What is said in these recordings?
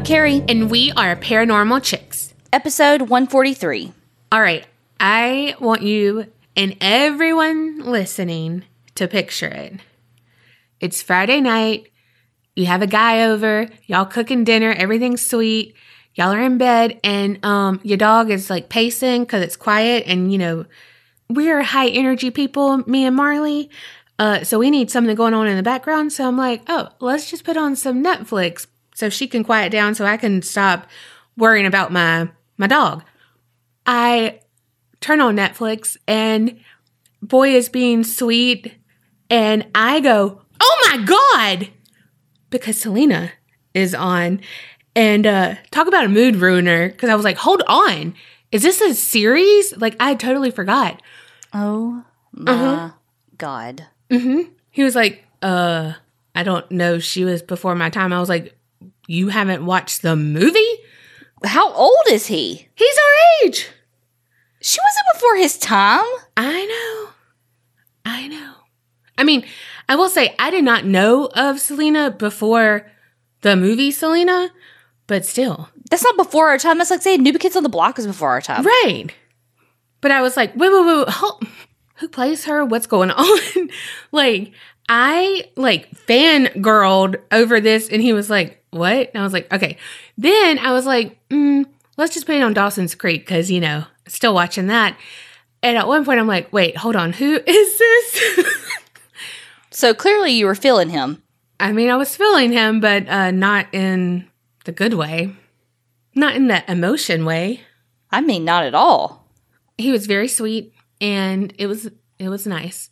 I'm Donna, And I'm Kerri. and we are Paranormal Chicks. Episode 143. All right, I want you and everyone listening to picture it. It's Friday night. You have a guy over, y'all cooking dinner, everything's sweet. Y'all are in bed, and um, your dog is like pacing because it's quiet, and you know, we're high energy people, me and Marley. Uh, so we need something going on in the background. So I'm like, oh, let's just put on some Netflix so she can quiet down so I can stop worrying about my my dog. I turn on Netflix and boy is being sweet and I go, "Oh my god." Because Selena is on and uh talk about a mood ruiner cuz I was like, "Hold on. Is this a series?" Like I totally forgot. Oh my Uh-huh. God. Mhm. He was like, "Uh, I don't know, she was before my time." I was like, "You haven't watched the movie?" How old is he? He's our age. She wasn't before his time. I know. I know. I mean, I will say I did not know of Selena before the movie Selena, but still. That's not before our time. That's like saying New Kids on the Block is before our time. Right. But I was like, wait, wait, wait, wait who plays her? What's going on? like, I like fangirled over this and he was like, what? And I was like, okay. Then I was like, mm, let's just put it on Dawson's Creek because, you know, still watching that. And at one point I'm like, wait, hold on, who is this? So clearly you were feeling him. I mean, I was feeling him, but uh, not in the good way, not in the emotion way. I mean, not at all. He was very sweet, and it was it was nice.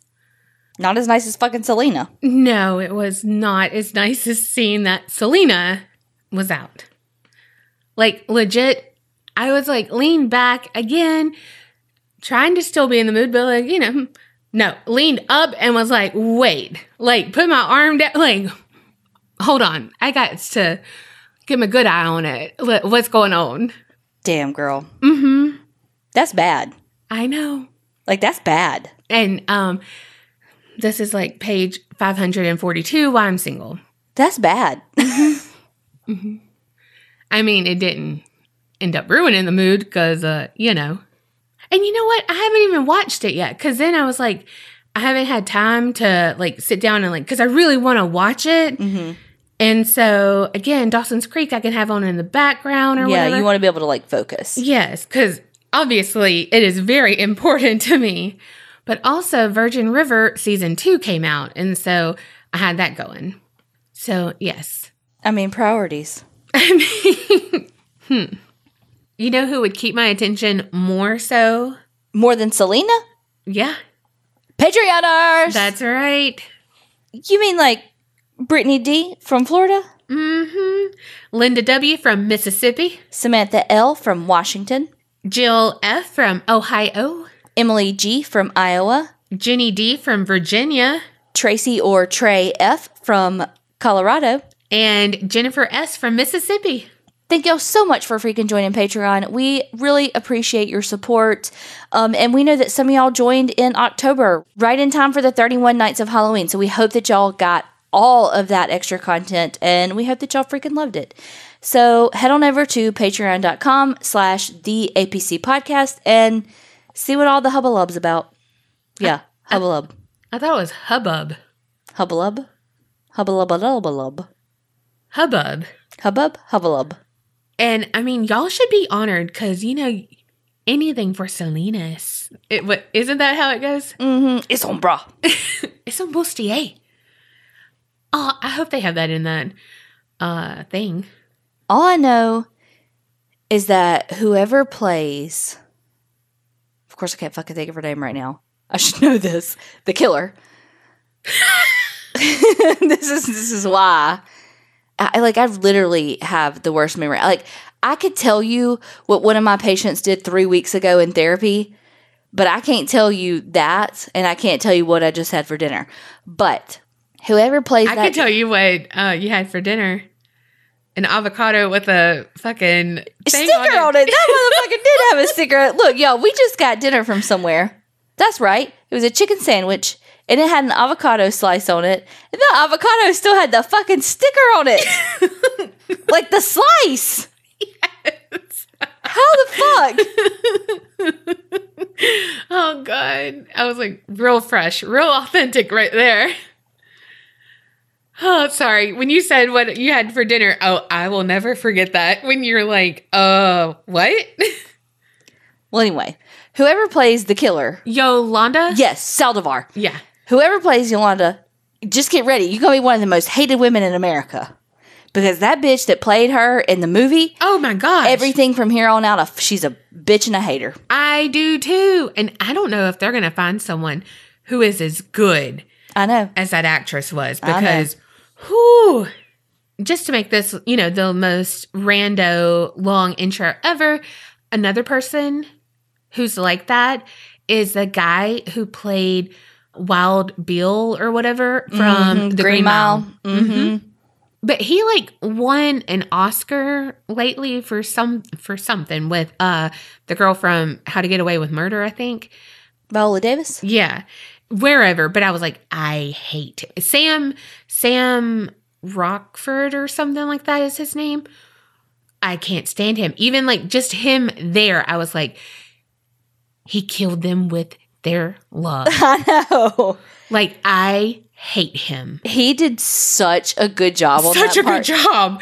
Not as nice as fucking Selena. No, it was not as nice as seeing that Selena was out. Like legit, I was like leaned back again, trying to still be in the mood, but like you know, no, leaned up and was like, wait, like put my arm down, like hold on, I got to give him a good eye on it. What's going on? Damn, girl. Mm-hmm. That's bad. I know. Like, that's bad. And um, this is like page five hundred and forty-two. Why I'm single. That's bad. I mean, it didn't end up ruining the mood because, uh, you know. And you know what? I haven't even watched it yet because then I was like, I haven't had time to like sit down and like, because I really want to watch it. hmm And so, again, Dawson's Creek, I can have on in the background or Yeah, whatever. you want to be able to, like, focus. Yes, because obviously it is very important to me. But also, Virgin River season two came out. And so I had that going. So, yes. I mean, priorities. I mean, hmm. You know who would keep my attention more so? More than Selena? Yeah, Patreoners! that's right. You mean like Brittany D from Florida? Mm-hmm. Linda W. from Mississippi, Samantha L from Washington? Jill F. from Ohio, Emily G from Iowa? Jenny D. from Virginia, Tracy or Trey F from Colorado? and Jennifer S. from Mississippi. Thank y'all so much for freaking joining Patreon. We really appreciate your support. Um, and we know that some of y'all joined in October, right in time for the 31 nights of Halloween. So we hope that y'all got all of that extra content and we hope that y'all freaking loved it. So head on over to patreon.com slash the APC podcast and see what all the hubbalub's about. Yeah, hubbub. I thought it was hubbub. Hubbub. Hubbub. Hubbub. Hubbub? Hubbub. Hubbub. And I mean, y'all should be honored because, you know, anything for Selenas. It, what, isn't that how it goes? Mm-hmm. It's on, bra. it's un bustier. Oh, I hope they have that in that uh thing. All I know is that whoever plays, course, I can't fucking think of her name right now. I should know this. The killer. this is this is why. I like. I literally have the worst memory. Like I could tell you what one of my patients did three weeks ago in therapy, but I can't tell you that, and I can't tell you what I just had for dinner. But whoever plays I that, can tell you what uh, you had for dinner. An avocado with a fucking sticker on it. That motherfucker did have a sticker. Look, y'all, we just got dinner from somewhere. That's right. It was a chicken sandwich and it had an avocado slice on it, and the avocado still had the fucking sticker on it, like the slice. How the fuck? oh god. I was like real fresh, real authentic right there. Oh, sorry. When you said what you had for dinner, oh, I will never forget that. When you're like, uh, what? Well, anyway, whoever plays the killer, Yolanda? yes, Saldivar. Yeah. Whoever plays Yolanda, just get ready. You're gonna be one of the most hated women in America because that bitch that played her in the movie, Oh my god! everything from here on out, she's a bitch and a hater. I do too. And I don't know if they're going to find someone who is as good I know. as that actress was because, whew, just to make this, you know, the most rando long intro ever, another person who's like that is the guy who played Wild Bill or whatever from Mhm, the Green, Mile. Mhm. But he like won an Oscar lately for some for something with uh the girl from How to Get Away with Murder, I think. Viola Davis. Yeah. Wherever, but I was like, I hate it. Sam Sam Rockford or something like that is his name. I can't stand him. Even like just him there, I was like, he killed them with their love. I know. like I hate him. He did such a good job on Such a part. good job.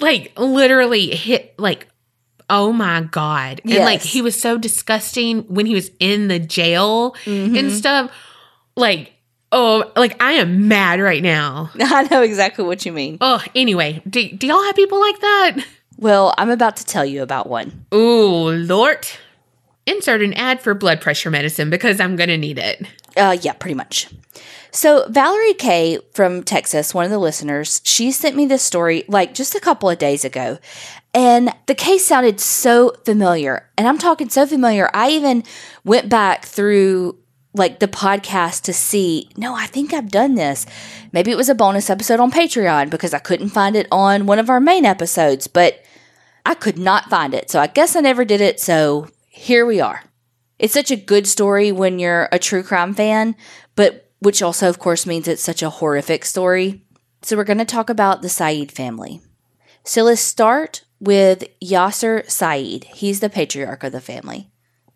Like literally hit like oh my god. And like he was so disgusting when he was in the jail and Mhm. stuff. Like oh like I am mad right now. I know exactly what you mean. Oh, anyway, do, do y'all have people like that? Well, I'm about to tell you about one. Ooh, Lord. Insert an ad for blood pressure medicine because I'm gonna need it. Uh, yeah, pretty much. So Valerie Kay from Texas, one of the listeners, she sent me this story like just a couple of days ago, and the case sounded so familiar. And I'm talking so familiar. I even went back through like the podcast to see. No, I think I've done this. Maybe it was a bonus episode on Patreon because I couldn't find it on one of our main episodes, but I could not find it. So I guess I never did it. So here we are. It's such a good story when you're a true crime fan, but which also, of course, means it's such a horrific story. So we're going to talk about the Said family. So let's start with Yaser Said. He's the patriarch of the family.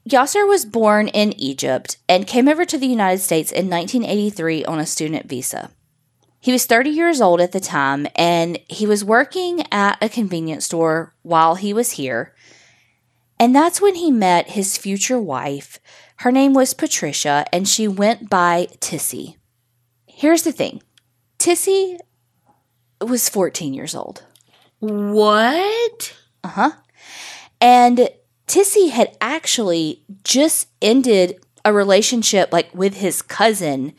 Yaser was born in Egypt and came over to the United States in 1983 on a student visa. He was 30 years old at the time and he was working at a convenience store while he was here. And that's when he met his future wife. Her name was Patricia and she went by Tissy. Here's the thing Tissy was 14 years old. What? Uh huh. And Tissy had actually just ended a relationship like with his cousin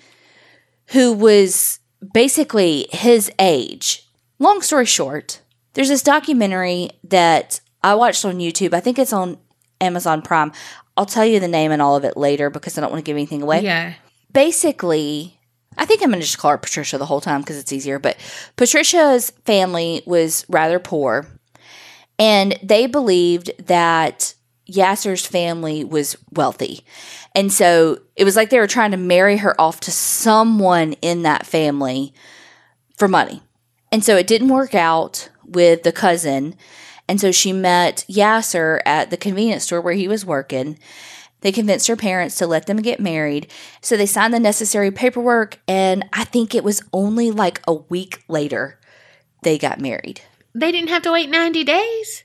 who was basically his age. Long story short, there's this documentary that I watched on YouTube. I think it's on Amazon Prime. I'll tell you the name and all of it later because I don't want to give anything away Yeah. basically, I think I'm going to just call her Patricia the whole time because it's easier. But Patricia's family was rather poor, and they believed that Yaser's family was wealthy. And so it was like they were trying to marry her off to someone in that family for money. And so it didn't work out with the cousin. And so she met Yaser at the convenience store where he was working. They convinced her parents to let them get married. So they signed the necessary paperwork. And I think it was only like a week later they got married. They didn't have to wait 90 days?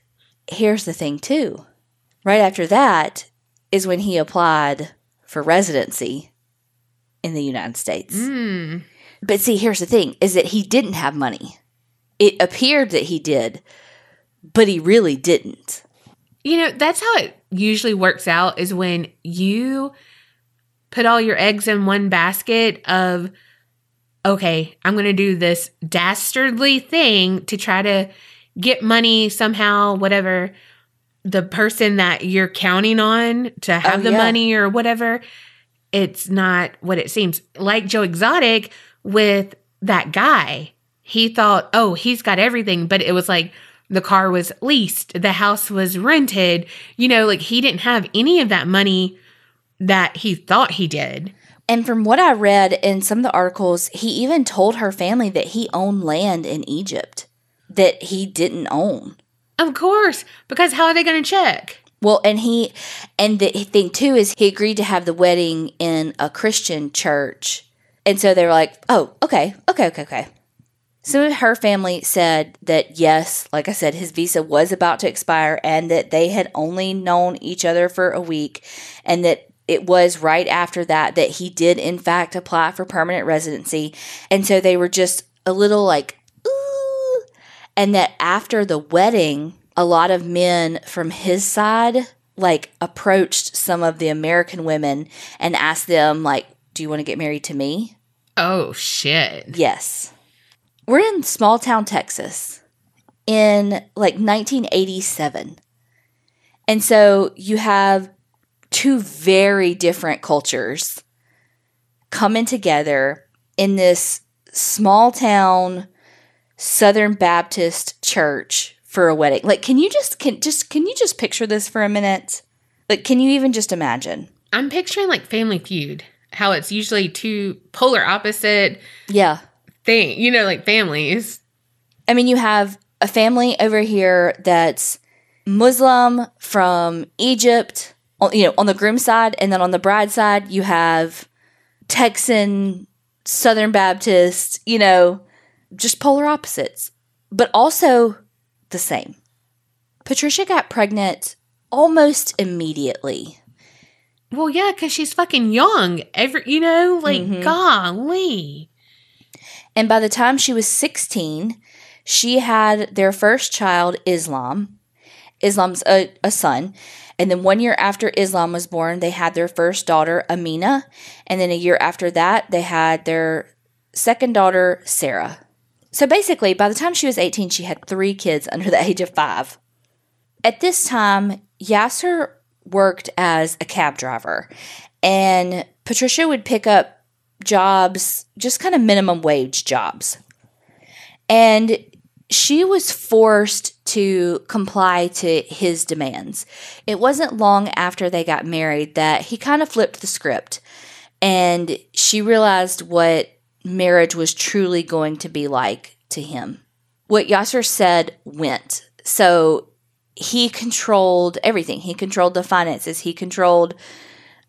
Here's the thing, too. Right after that is when he applied for residency in the United States. Hmm. But see, here's the thing is that he didn't have money. It appeared that he did, but he really didn't. You know, that's how it usually works out is when you put all your eggs in one basket of, okay, I'm going to do this dastardly thing to try to get money somehow, whatever. The person that you're counting on to oh, have Oh, the yeah. money or whatever, it's not what it seems. Like Joe Exotic with that guy, he thought, oh, he's got everything, but it was like, the car was leased, the house was rented. You know, like he didn't have any of that money that he thought he did. And from what I read in some of the articles, he even told her family that he owned land in Egypt that he didn't own. Of course, because how are they going to check? Well, and he, and the thing too is he agreed to have the wedding in a Christian church. And so they were like, oh, okay, okay, okay, okay. So her family said that yes, like I said, his visa was about to expire and that they had only known each other for a week and that it was right after that that he did in fact apply for permanent residency. And so they were just a little like. And that after the wedding, a lot of men from his side like approached some of the American women and asked them like, "Do you want to get married to me?" Oh shit. Yes. We're in small town Texas in like 1987. And so you have two very different cultures coming together in this small town Southern Baptist church for a wedding. Like can you just can just can you just picture this for a minute? Like can you even just imagine? I'm picturing like Family Feud, how it's usually two polar opposite Yeah. thing, you know, like families. I mean, you have a family over here that's Muslim from Egypt, on- you know, on the groom side, and then on the bride side, you have Texan, Southern Baptist, you know, just polar opposites, but also the same. Patricia got pregnant almost immediately. Well, yeah, because she's fucking young. Every, you know, like Mhm. golly. And by the time she was 16, she had their first child, Islam. Islam's a, a son. And then one year after Islam was born, they had their first daughter, Amina. And then a year after that, they had their second daughter, Sarah. So basically, by the time she was 18, she had three kids under the age of five. At this time, Yaser worked as a cab driver, and Patricia would pick up jobs, just kind of minimum wage jobs. And she was forced to comply to his demands. It wasn't long after they got married that he kind of flipped the script and she realized what marriage was truly going to be like to him. What Yaser said went. So he controlled everything. He controlled the finances. He controlled,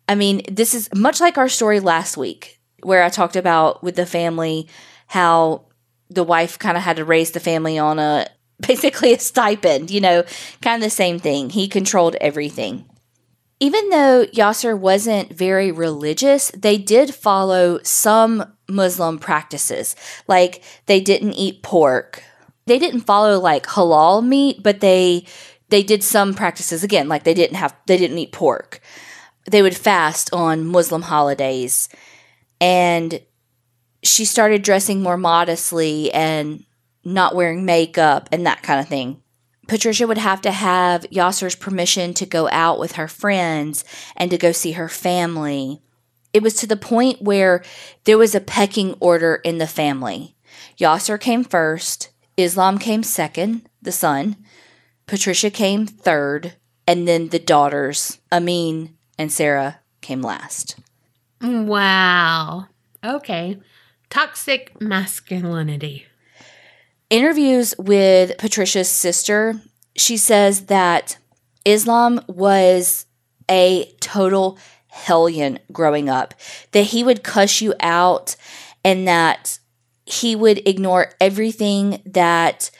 I mean, this is much like our story last week, where I talked about with the family how the wife kind of had to raise the family on a basically a stipend, you know, kind of the same thing. He controlled everything. Even though Yaser wasn't very religious, they did follow some Muslim practices. Like they didn't eat pork. They didn't follow like halal meat, but they they did some practices again, like they didn't have they didn't eat pork. They would fast on Muslim holidays. And she started dressing more modestly and not wearing makeup and that kind of thing. Patricia would have to have Yaser's permission to go out with her friends and to go see her family. It was to the point where there was a pecking order in the family. Yaser came first, Islam came second, the son, Patricia came third, and then the daughters, Amin and Sarah, came last. Wow. Okay. Toxic masculinity. interviews with Patricia's sister, she says that Islam was a total hellion growing up, that he would cuss you out and that he would ignore everything that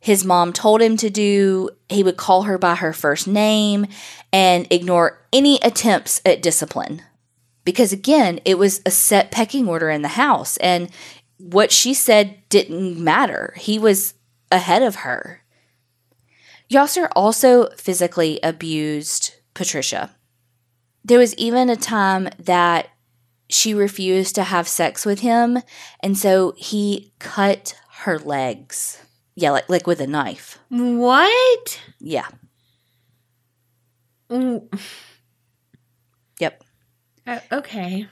his mom told him to do. He would call her by her first name and ignore any attempts at discipline. Because again, it was a set pecking order in the house. And what she said didn't matter. He was ahead of her. Yaser also physically abused Patricia. There was even a time that she refused to have sex with him, and so he cut her legs. Yeah, like like with a knife. What? Yeah. Mm, Yep. uh, okay.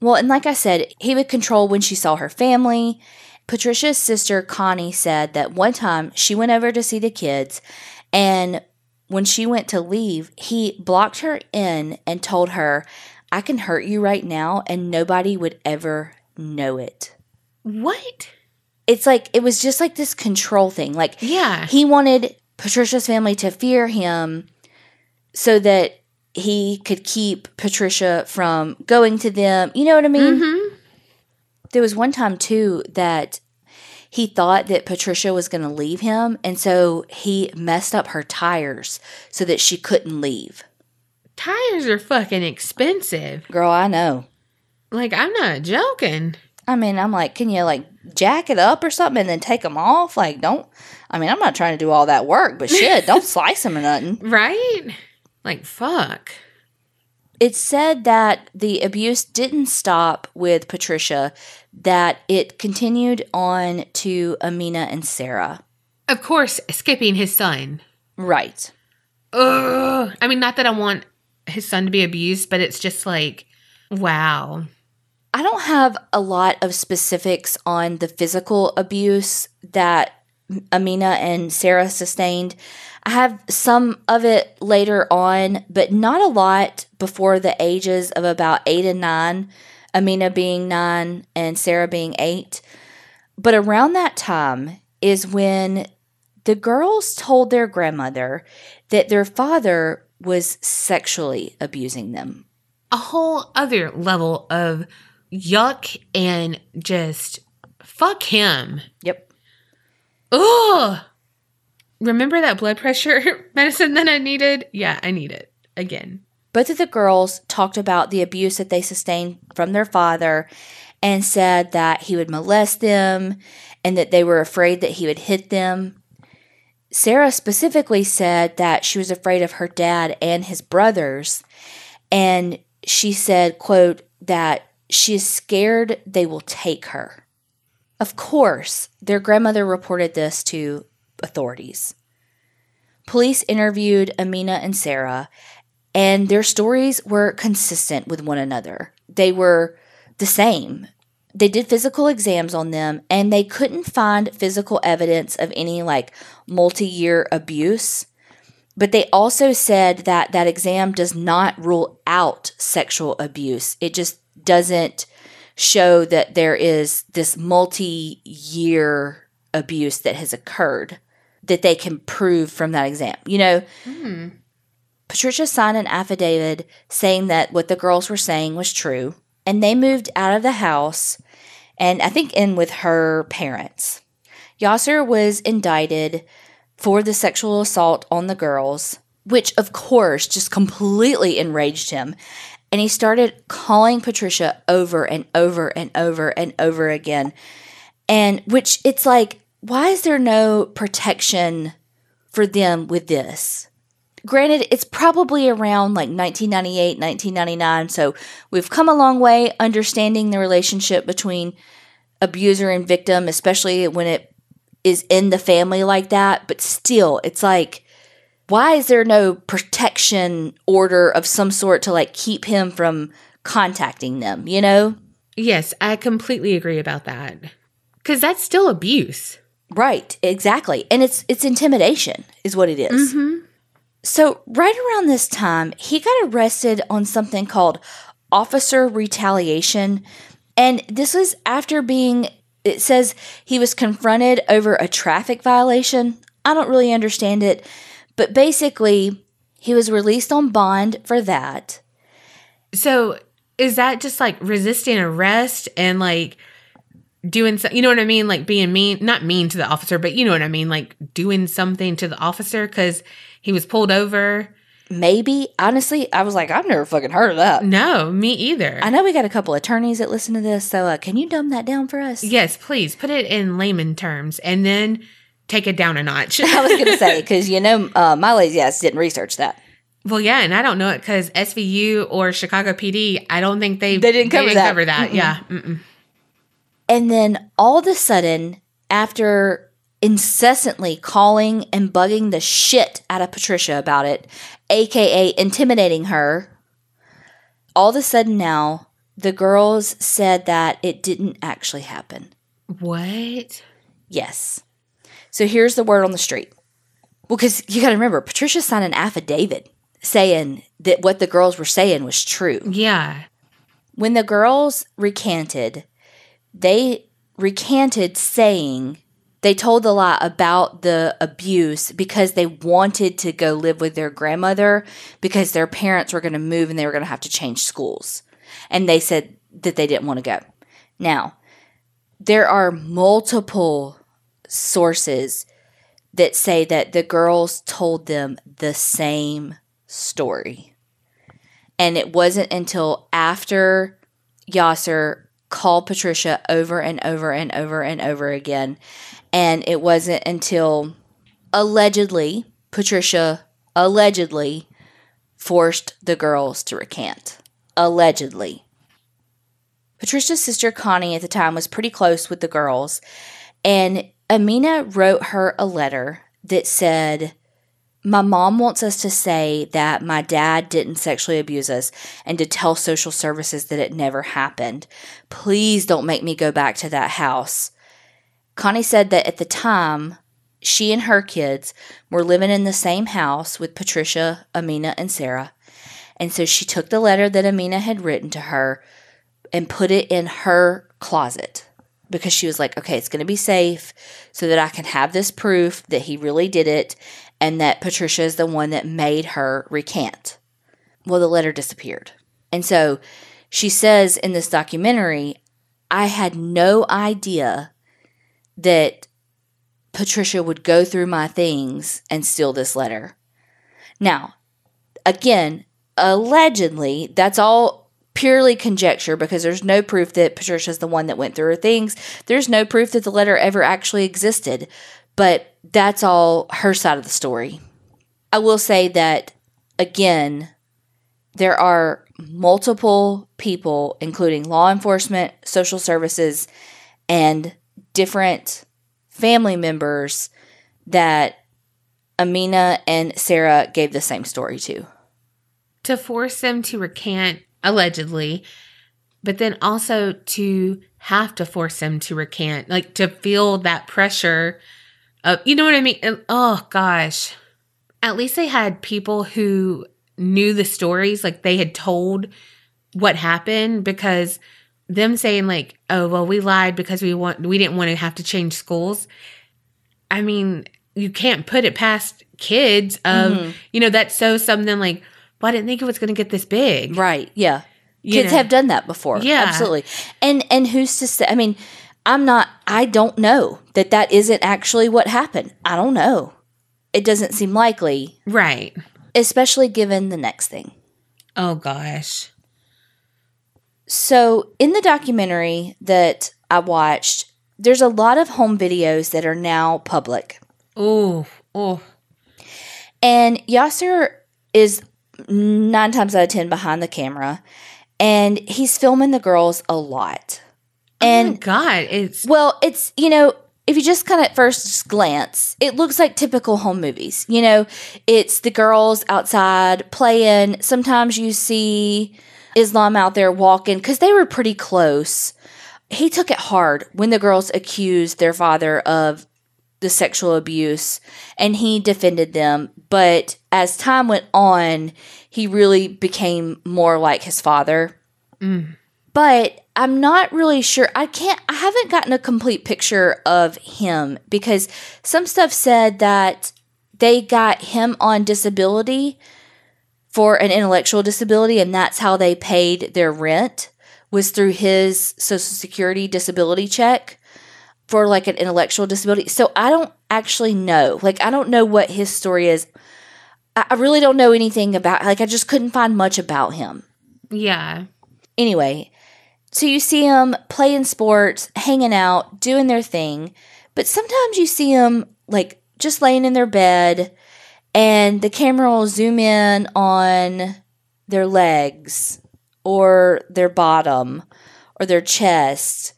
Well, and like I said, he would control when she saw her family. Patricia's sister, Connie, said that one time she went over to see the kids, and when she went to leave, he blocked her in and told her, I can hurt you right now and nobody would ever know it. What? It's like, it was just like this control thing. Like, Yeah. he wanted Patricia's family to fear him so that he could keep Patricia from going to them. You know what I mean? hmm There was one time too that he thought that Patricia was going to leave him, and so he messed up her tires so that she couldn't leave. Tires are fucking expensive. Girl, I know. Like, I'm not joking. I mean, I'm like, can you like jack it up or something and then take them off? Like, don't. I mean, I'm not trying to do all that work, but shit, don't slice them or nothing. Right? Like, fuck. It's said that the abuse didn't stop with Patricia, that it continued on to Amina and Sarah. Of course, skipping his son. Right. Ugh. I mean, not that I want his son to be abused, but it's just like, wow. I don't have a lot of specifics on the physical abuse that Amina and Sarah sustained. I have some of it later on, but not a lot before the ages of about eight and nine, Amina being nine and Sarah being eight. But around that time is when the girls told their grandmother that their father was sexually abusing them. A whole other level of yuck and just fuck him. Yep. Ugh. Remember that blood pressure medicine that I needed? Yeah, I need it again. Both of the girls talked about the abuse that they sustained from their father and said that he would molest them and that they were afraid that he would hit them. Sarah specifically said that she was afraid of her dad and his brothers and she said, quote, that she is scared they will take her. Of course, their grandmother reported this to authorities. Police interviewed Amina and Sarah, and their stories were consistent with one another. They were the same. They did physical exams on them, and they couldn't find physical evidence of any like multi year abuse. But they also said that that exam does not rule out sexual abuse. It just doesn't show that there is this multi year abuse that has occurred that they can prove from that exam. You know, Hmm. Patricia signed an affidavit saying that what the girls were saying was true, and they moved out of the house and I think in with her parents. Yaser was indicted for the sexual assault on the girls, which of course just completely enraged him. And he started calling Patricia over and over and over and over again. And which it's like, why is there no protection for them with this? Granted, it's probably around like 1998, 1999. So we've come a long way understanding the relationship between abuser and victim, especially when it is in the family like that. But still, it's like, why is there no protection order of some sort to like keep him from contacting them, you know? Yes, I completely agree about that. Because that's still abuse. Right, exactly. And it's it's intimidation is what it is. Mm-hmm. So, right around this time, he got arrested on something called officer retaliation. And this was after being, it says he was confronted over a traffic violation. I don't really understand it, but basically, he was released on bond for that. So is that just like resisting arrest and like doing so, you know what I mean? Like being mean, not mean to the officer, but you know what I mean? Like doing something to the officer because he was pulled over. Maybe, honestly, I was like, I've never fucking heard of that. No, me either. I know we got a couple attorneys that listen to this, so uh, can you dumb that down for us? yes, please put it in layman terms and then take it down a notch. I was going to say, because you know, uh, my lazy ass didn't research that. well, yeah, and I don't know it because SVU or Chicago PD, I don't think they They didn't cover that. cover that. Mm-mm. Yeah. Mm-mm. And then all of a sudden, after incessantly calling and bugging the shit out of Patricia about it, aka intimidating her, all of a sudden now, the girls said that it didn't actually happen. What? Yes. So here's the word on the street. Well, because you got to remember, Patricia signed an affidavit saying that what the girls were saying was true. Yeah. When the girls recanted, they recanted saying they told the lie about the abuse because they wanted to go live with their grandmother because their parents were going to move and they were going to have to change schools. And they said that they didn't want to go. Now, there are multiple sources that say that the girls told them the same story. And it wasn't until after Yaser called Patricia over and over and over and over again. And it wasn't until allegedly Patricia allegedly forced the girls to recant. Allegedly. Patricia's sister Connie at the time was pretty close with the girls, and Amina wrote her a letter that said, My mom wants us to say that my dad didn't sexually abuse us and to tell social services that it never happened. Please don't make me go back to that house. Connie said that at the time, she and her kids were living in the same house with Patricia, Amina, and Sarah. And so she took the letter that Amina had written to her and put it in her closet because she was like, okay, it's going to be safe so that I can have this proof that he really did it and that Patricia is the one that made her recant. Well, the letter disappeared. And so she says in this documentary, I had no idea that Patricia would go through my things and steal this letter. Now, again, allegedly, that's all purely conjecture because there's no proof that Patricia's the one that went through her things. There's no proof that the letter ever actually existed, but that's all her side of the story. I will say that, again, there are multiple people, including law enforcement, social services, and different family members that Amina and Sarah gave the same story to. To force them to recant, allegedly, but then also to have to force them to recant, like to feel that pressure of, you know what I mean? Oh gosh. At least they had people who knew the stories, like they had told what happened because them saying like, "Oh, well, we lied because we want we didn't want to have to change schools." I mean, you can't put it past kids of, Mm-hmm. you know, that's so something like, "Well, I didn't think it was going to get this big." Right. Yeah. You Kids know. have done that before. Yeah. Absolutely. And and who's to say I mean, I'm not I don't know that that isn't actually what happened. I don't know. It doesn't seem likely, Right. especially given the next thing. Oh gosh. So, in the documentary that I watched, there's a lot of home videos that are now public. Oh, oh. And Yaser is nine times out of 10 behind the camera, and he's filming the girls a lot. Oh and And God, it's Well, it's, you know, if you just kind of at first glance, it looks like typical home movies. You know, it's the girls outside playing. Sometimes you see Islam out there walking because they were pretty close. He took it hard when the girls accused their father of the sexual abuse and he defended them. But as time went on, he really became more like his father mm. but I'm not really sure. I can't, I haven't gotten a complete picture of him because some stuff said that they got him on disability for an intellectual disability, and that's how they paid their rent was through his social security disability check for like an intellectual disability. So I don't actually know. Like, I don't know what his story is. I I really don't know anything about, like, I just couldn't find much about him yeah. anyway, so you see them playing sports, hanging out, doing their thing, but sometimes you see them like just laying in their bed and the camera will zoom in on their legs or their bottom or their chest.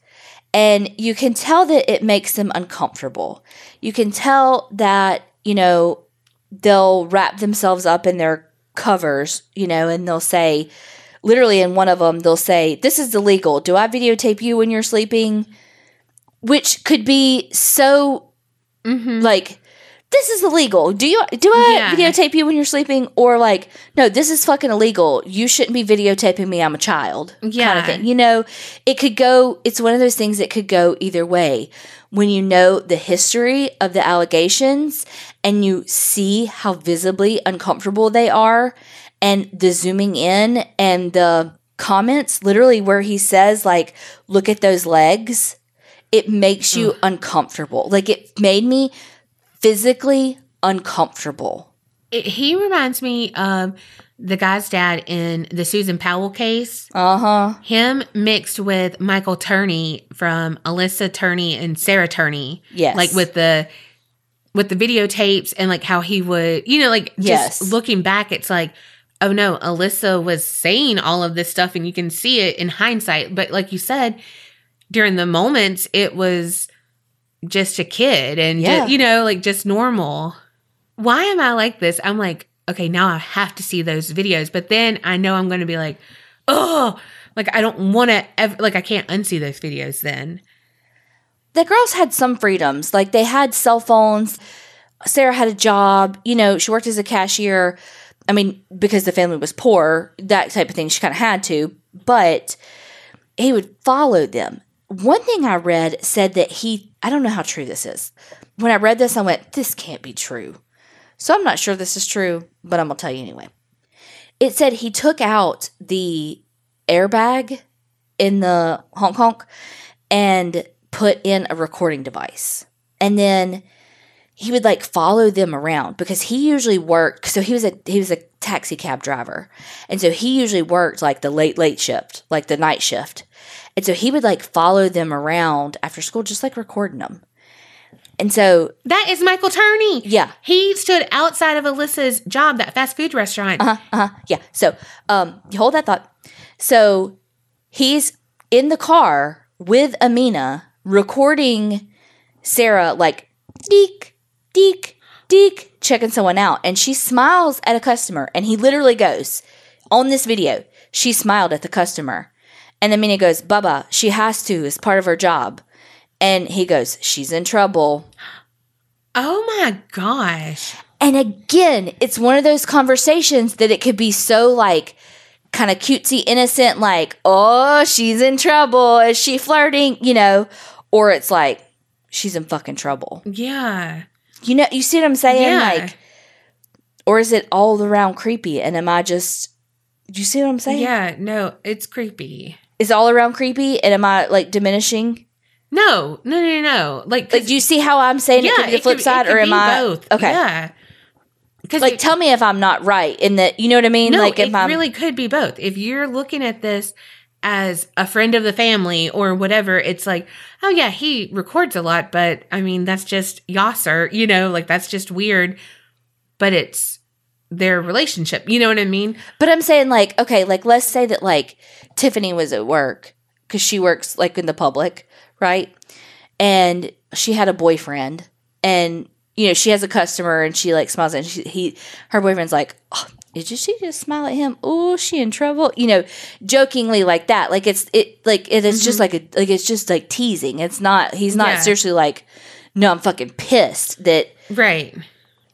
And you can tell that it makes them uncomfortable. You can tell that, you know, they'll wrap themselves up in their covers, you know, and they'll say, literally in one of them they'll say this is illegal do i videotape you when you're sleeping which could be so Mm-hmm. like this is illegal. Do you do I Yeah. videotape you when you're sleeping or like no, this is fucking illegal. You shouldn't be videotaping me. I'm a child. Yeah. Kind of thing. You know, it could go it's one of those things that could go either way. When you know the history of the allegations and you see how visibly uncomfortable they are and the zooming in and the comments literally where he says like look at those legs it makes you uncomfortable like it made me physically uncomfortable It, he reminds me of the guy's dad in the Susan Powell case. uh-huh Him mixed with Michael Turney from Alyssa Turney and Sarah Turney. Yes. Like with the with the videotapes and like how he would, you know, like just Yes. looking back, it's like, oh no, Alyssa was saying all of this stuff and you can see it in hindsight. But like you said, during the moments, it was just a kid and, Yeah. you know, like just normal. Why am I like this? I'm like, okay, now I have to see those videos. But then I know I'm going to be like, oh, like I don't want to, ever, like I can't unsee those videos then. the girls had some freedoms. Like they had cell phones. Sarah had a job. You know, she worked as a cashier. I mean, because the family was poor, that type of thing, she kind of had to. But he would follow them. One thing I read said that he, I don't know how true this is. When I read this, I went, this can't be true. So I'm not sure this is true, but I'm going to tell you anyway. It said he took out the airbag in the honk honk and put in a recording device. And then he would like follow them around because he usually worked so he was a he was a taxi cab driver. And so he usually worked like the late late shift, like the night shift. And so he would like follow them around after school just like recording them. And so That is Michael Turney. yeah, He stood outside of Alyssa's job, that fast food restaurant. Uh-huh, uh-huh. Yeah. So, um, hold that thought. So he's in the car with Amina recording Sarah like deek, deek, deek, checking someone out. And she smiles at a customer. And he literally goes, on this video, she smiled at the customer. And Amina goes, Bubba, she has to, it's part of her job. And he goes, She's in trouble. Oh my gosh. And again, it's one of those conversations that it could be so like kind of cutesy, innocent, like, oh, she's in trouble. Is she flirting? You know, or it's like, she's in fucking trouble. Yeah. You know, you see what I'm saying? Yeah. Like, or is it all around creepy? And am I just, do you see what I'm saying? Yeah. No, it's creepy. Is all around creepy? And am I like diminishing? No, no, no, no. Like, Like, do you see how I'm saying it could be the flip could- side, it could or am be I both? okay? Yeah. Because Like, tell me if I'm not right in that. You know what I mean? no, like, it if I'm really could be both. If you're looking at this as a friend of the family or whatever, it's like, oh yeah, he records a lot, but I mean, that's just Yaser, you know, like that's just weird. But it's their relationship. You know what I mean? But I'm saying like, okay, like let's say that like Tiffany was at work because she works like in the public, right? And she had a boyfriend, and you know she has a customer, and she like smiles, and she, he, her boyfriend's like, oh, did she just smile at him? Oh, she in trouble? You know, jokingly like that. Like it's it like it is just mm-hmm. like a like it's just like teasing. It's not. He's not Yeah. seriously like, no, I'm fucking pissed that Right.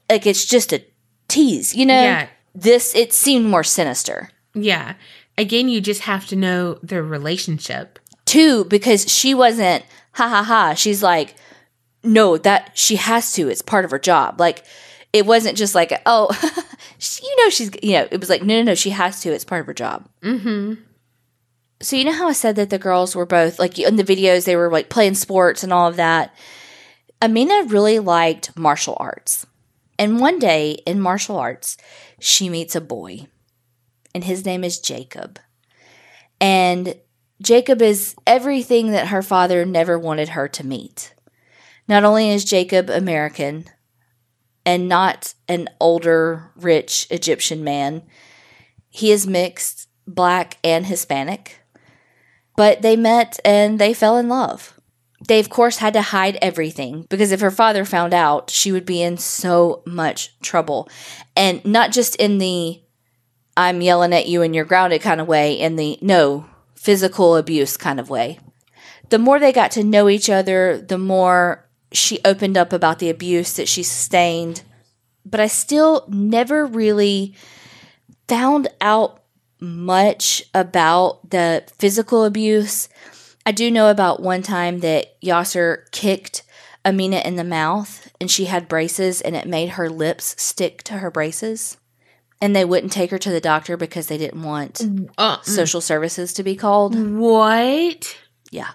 like it's just a tease. You know, Yeah. this it seemed more sinister. Yeah. Again, you just have to know their relationship. Two, because she wasn't ha ha ha. She's like, no, that she has to. It's part of her job. Like, it wasn't just like, oh, she- you know, she's, you know, it was like, no, no, no, she has to. It's part of her job. Mm-hmm. So, you know how I said that the girls were both, like, in the videos, they were like playing sports and all of that? Amina really liked martial arts. And one day in martial arts, she meets a boy, and his name is Jacob. And Jacob is everything that her father never wanted her to meet. Not only is Jacob American and not an older, rich Egyptian man, he is mixed, black and Hispanic. But they met and they fell in love. They, of course, had to hide everything because if her father found out, she would be in so much trouble. And not just in the I'm yelling at you and you're grounded kind of way, in the no, physical abuse kind of way. The more they got to know each other, the more she opened up about the abuse that she sustained, but I still never really found out much about the physical abuse. I do know about one time that Yaser kicked Amina in the mouth and she had braces and it made her lips stick to her braces. And they wouldn't take her to the doctor because they didn't want Uh, social services to be called. what? Yeah.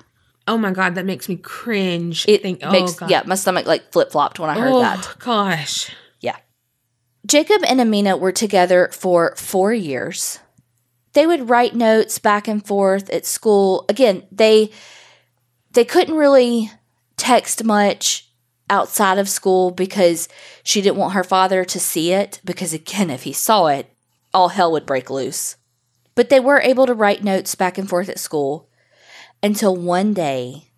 Oh my god, that makes me cringe. It Think, makes oh god. yeah, my stomach like flip flopped when I heard oh that. gosh. Yeah. Jacob and Amina were together for four years. They would write notes back and forth at school. Again, they they couldn't really text much outside of school because she didn't want her father to see it because again, if he saw it, all hell would break loose. But they were able to write notes back and forth at school until one day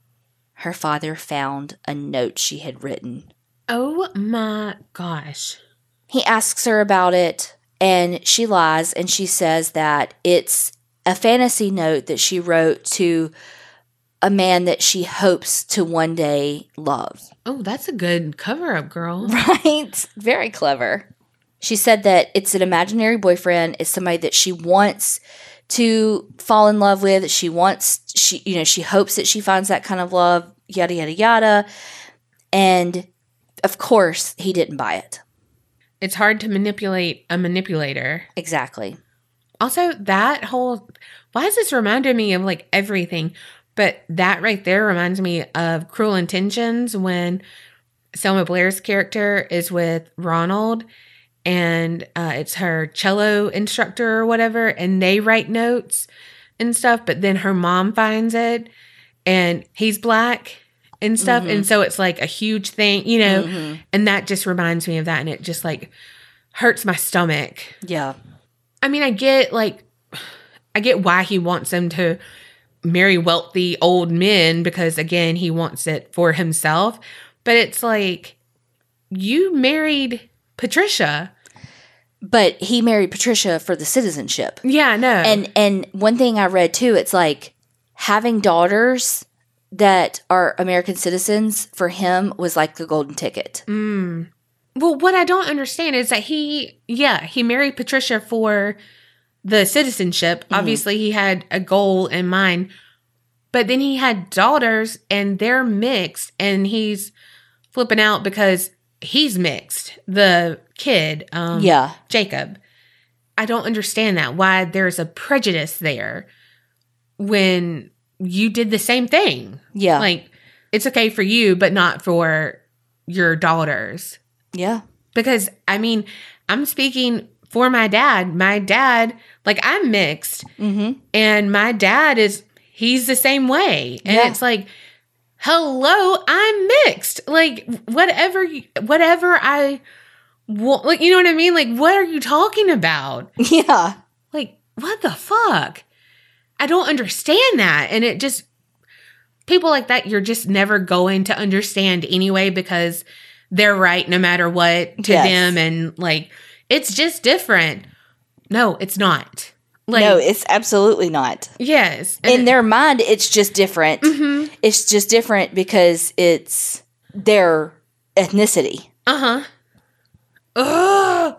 her father found a note she had written. Oh my gosh. He asks her about it, and she lies and she says that it's a fantasy note that she wrote to a man that she hopes to one day love. Oh, that's a good cover up, girl. Right? Very clever. She said that it's an imaginary boyfriend, it's somebody that she wants to fall in love with. She wants she you know, she hopes that she finds that kind of love, yada yada yada. And of course, he didn't buy it. It's hard to manipulate a manipulator. Exactly. Also, that whole why is this reminding me of like everything? But that right there reminds me of Cruel Intentions when Selma Blair's character is with Ronald and uh, it's her cello instructor or whatever, and they write notes and stuff, but then her mom finds it and he's black and stuff. And mm-hmm. so it's like a huge thing, you know, mm-hmm. and that just reminds me of that. And it just like hurts my stomach. Yeah. I mean, I get like, I get why he wants them to marry wealthy old men because, again, he wants it for himself. But it's like, you married Patricia. but he married Patricia for the citizenship. Yeah, no. And and one thing I read too, it's like having daughters that are American citizens for him was like the golden ticket. Mm. Well, what I don't understand is that he, yeah, he married Patricia for the citizenship. Obviously, he had a goal in mind, but then he had daughters and they're mixed, and he's flipping out because he's mixed. The kid, um, Yeah. Jacob. I don't understand that. Why there's a prejudice there when you did the same thing. Yeah. Like, it's okay for you, but not for your daughters yeah. because I mean, I'm speaking for my dad. My dad, like I'm mixed, Mhm. and my dad is he's the same way, and Yeah. it's like, hello, I'm mixed. Like whatever, you- whatever I want, like you know what I mean. Like what are you talking about? Yeah. Like what the fuck? I don't understand that, and it just people like that you're just never going to understand anyway because they're right no matter what to Yes. them. And like it's just different. No it's not. Like no, it's absolutely not. yes. In their mind, it's just different. hmm It's just different because it's their ethnicity. uh-huh. Oh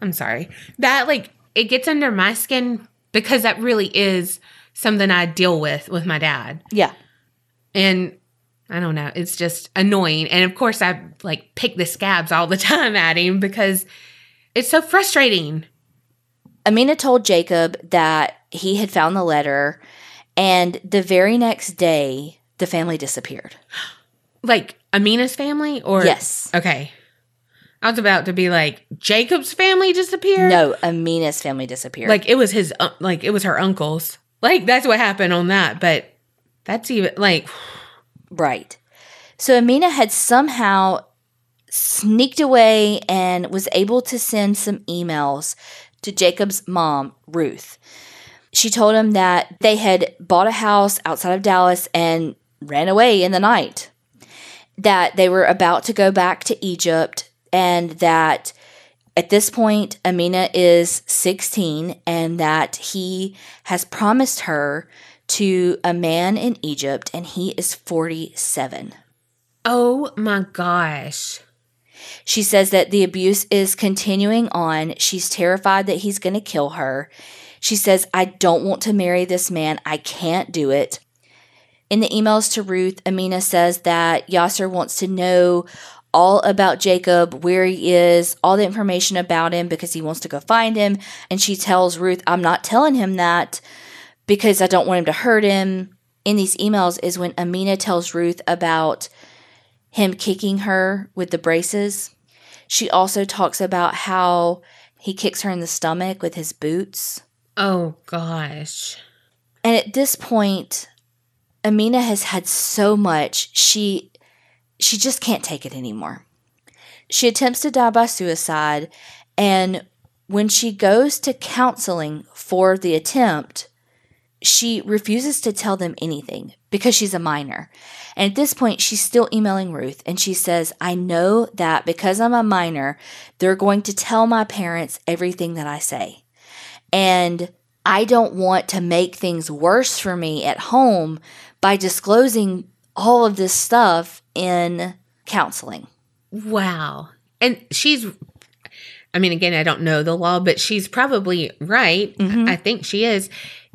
i'm sorry. That like it gets under my skin because that really is something i deal with with my dad Yeah. and I don't know, it's just annoying. And of course, I like pick the scabs all the time at him because it's so frustrating. Amina told Jacob that he had found the letter, and the very next day, the family disappeared. Like Amina's family, or Yes. okay. I was about to be like Jacob's family disappeared. No, Amina's family disappeared. like it was his, uh, like it was her uncle's. Like that's what happened on that. But that's even like right. So Amina had somehow sneaked away and was able to send some emails to Jacob's mom, Ruth. She told him that they had bought a house outside of Dallas and ran away in the night. That they were about to go back to Egypt and that at this point Amina is 16 and that he has promised her to a man in Egypt and he is 47. Oh my gosh. She says that the abuse is continuing on. She's terrified that he's going to kill her. She says, I don't want to marry this man. I can't do it. In the emails to Ruth, Amina says that Yaser wants to know all about Jacob, where he is, all the information about him because he wants to go find him. And she tells Ruth, I'm not telling him that because I don't want him to hurt him. In these emails is when Amina tells Ruth about him kicking her with the braces. She also talks about how he kicks her in the stomach with his boots. Oh gosh. And at this point, Amina has had so much, she she just can't take it anymore. She attempts to die by suicide and when she goes to counseling for the attempt, she refuses to tell them anything because she's a minor. And at this point, she's still emailing Ruth and she says, I know that because I'm a minor, they're going to tell my parents everything that I say. And I don't want to make things worse for me at home by disclosing all of this stuff in counseling. Wow. And she's, I mean, again, I don't know the law, but she's probably right. Mhm. I think she is.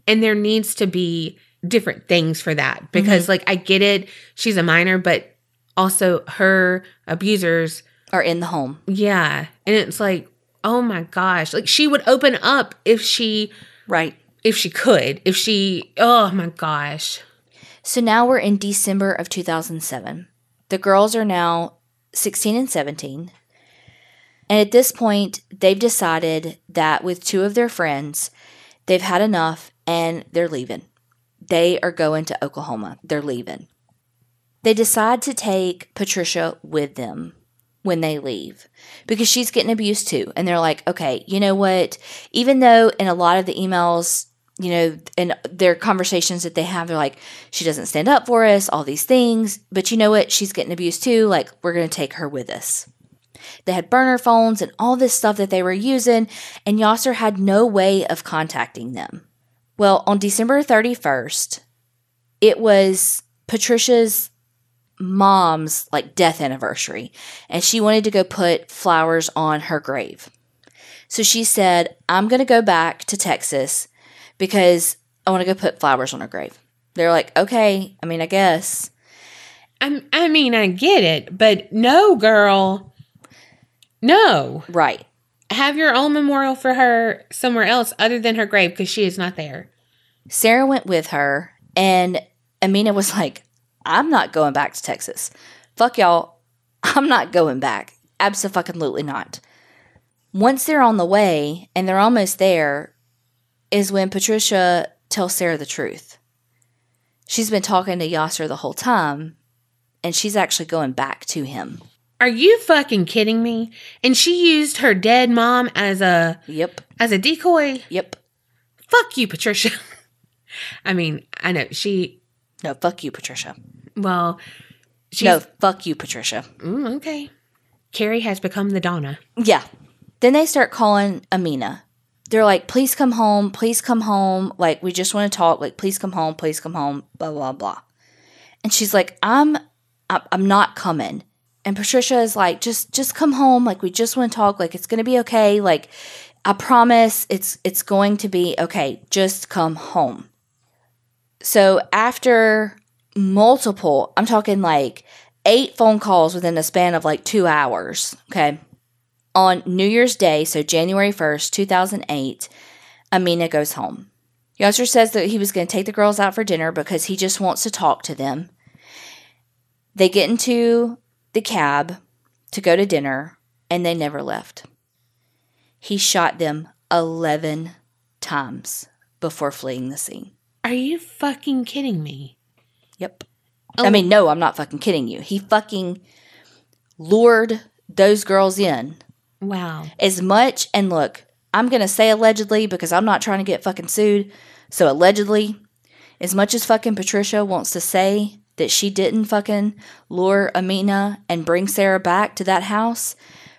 And there needs to be different things for that because, like, I get it. She's a minor, but also her abusers, are in the home. yeah. And it's like, oh my gosh. Like, she would open up if she, Right. if she could, if she, oh my gosh. So now we're in December of 2007. The girls are now 16 and 17. And at this point, they've decided that with two of their friends, they've had enough and they're leaving. They are going to Oklahoma. They're leaving. They decide to take Patricia with them when they leave because she's getting abused too. And they're like, okay, you know what? Even though in a lot of the emails, you know, and their conversations that they have, they're like, she doesn't stand up for us, all these things. But you know what? She's getting abused too. Like, we're going to take her with us. They had burner phones and all this stuff that they were using, and Yaser had no way of contacting them. Well, on December 31st, it was Patricia's mom's like death anniversary, and she wanted to go put flowers on her grave. So she said, I'm going to go back to Texas because I want to go put flowers on her grave. They're like, okay, I mean, I guess. I, I mean, I get it, but no, girl. No. Right. have your own memorial for her somewhere else other than her grave because she is not there. Sarah went with her, and Amina was like, I'm not going back to Texas. Fuck y'all. I'm not going back. Absolutely not. Once they're on the way and they're almost there, is when Patricia tells Sarah the truth. She's been talking to Yaser the whole time, and she's actually going back to him. Are you fucking kidding me? And she used her dead mom as a Yep. as a decoy. Yep. Fuck you, Patricia. I mean, I know she. No, fuck you, Patricia. Well, she's no, fuck you, Patricia. Mm, okay. Kerri has become the Donna. Yeah. Then they start calling Amina. They're like, please come home, please come home. Like, we just want to talk. Like, please come home, please come home, blah, blah, blah. And she's like, I'm I'm not coming. And Patricia is like, just just come home. Like, we just want to talk. Like, it's gonna be okay. Like, I promise it's it's going to be okay. Just come home. So after multiple, I'm talking like eight phone calls within a span of like two hours, okay? On New Year's Day, so January 1st, 2008, Amina goes home. Yaser says that he was going to take the girls out for dinner because he just wants to talk to them. They get into the cab to go to dinner and they never left. He shot them 11 times before fleeing the scene. Are you fucking kidding me? Yep. Oh. I mean, no, I'm not fucking kidding you. He fucking lured those girls in Wow. as much. And look, I'm going to say allegedly because I'm not trying to get fucking sued. So, allegedly, as much as fucking Patricia wants to say that she didn't fucking lure Amina and bring Sarah back to that house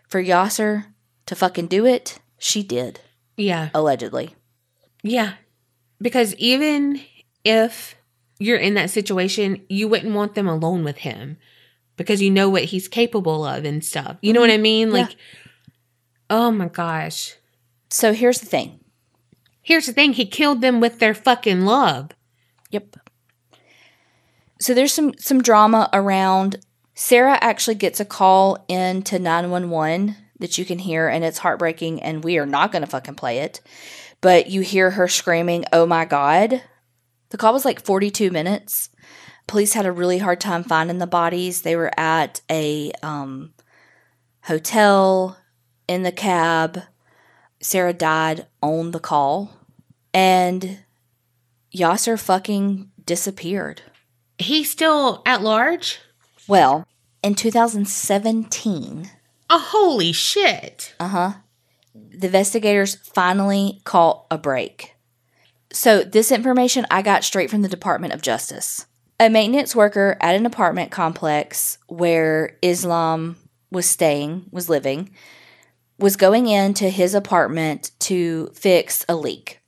for Yaser to fucking do it, she did, Yeah. allegedly. Yeah. Because even if you're in that situation, you wouldn't want them alone with him because you know what he's capable of and stuff. You know what mm-hmm. I mean? Like, oh my gosh. So here's the thing. Here's the thing he killed them with their fucking love. Yep. So there's some some drama around Sarah actually gets a call into 911 that you can hear and it's heartbreaking and we are not going to fucking play it. But you hear her screaming, "Oh my god." The call was like 42 minutes. Police had a really hard time finding the bodies. They were at a um, hotel in the cab. Sarah died on the call. And Yasser fucking disappeared. He's still at large? Well, in 2017, Oh, holy shit. uh huh, the investigators finally caught a break. So, this information I got straight from the Department of Justice. A maintenance worker at an apartment complex where Islam was staying, was living, was going into his apartment to fix a leak.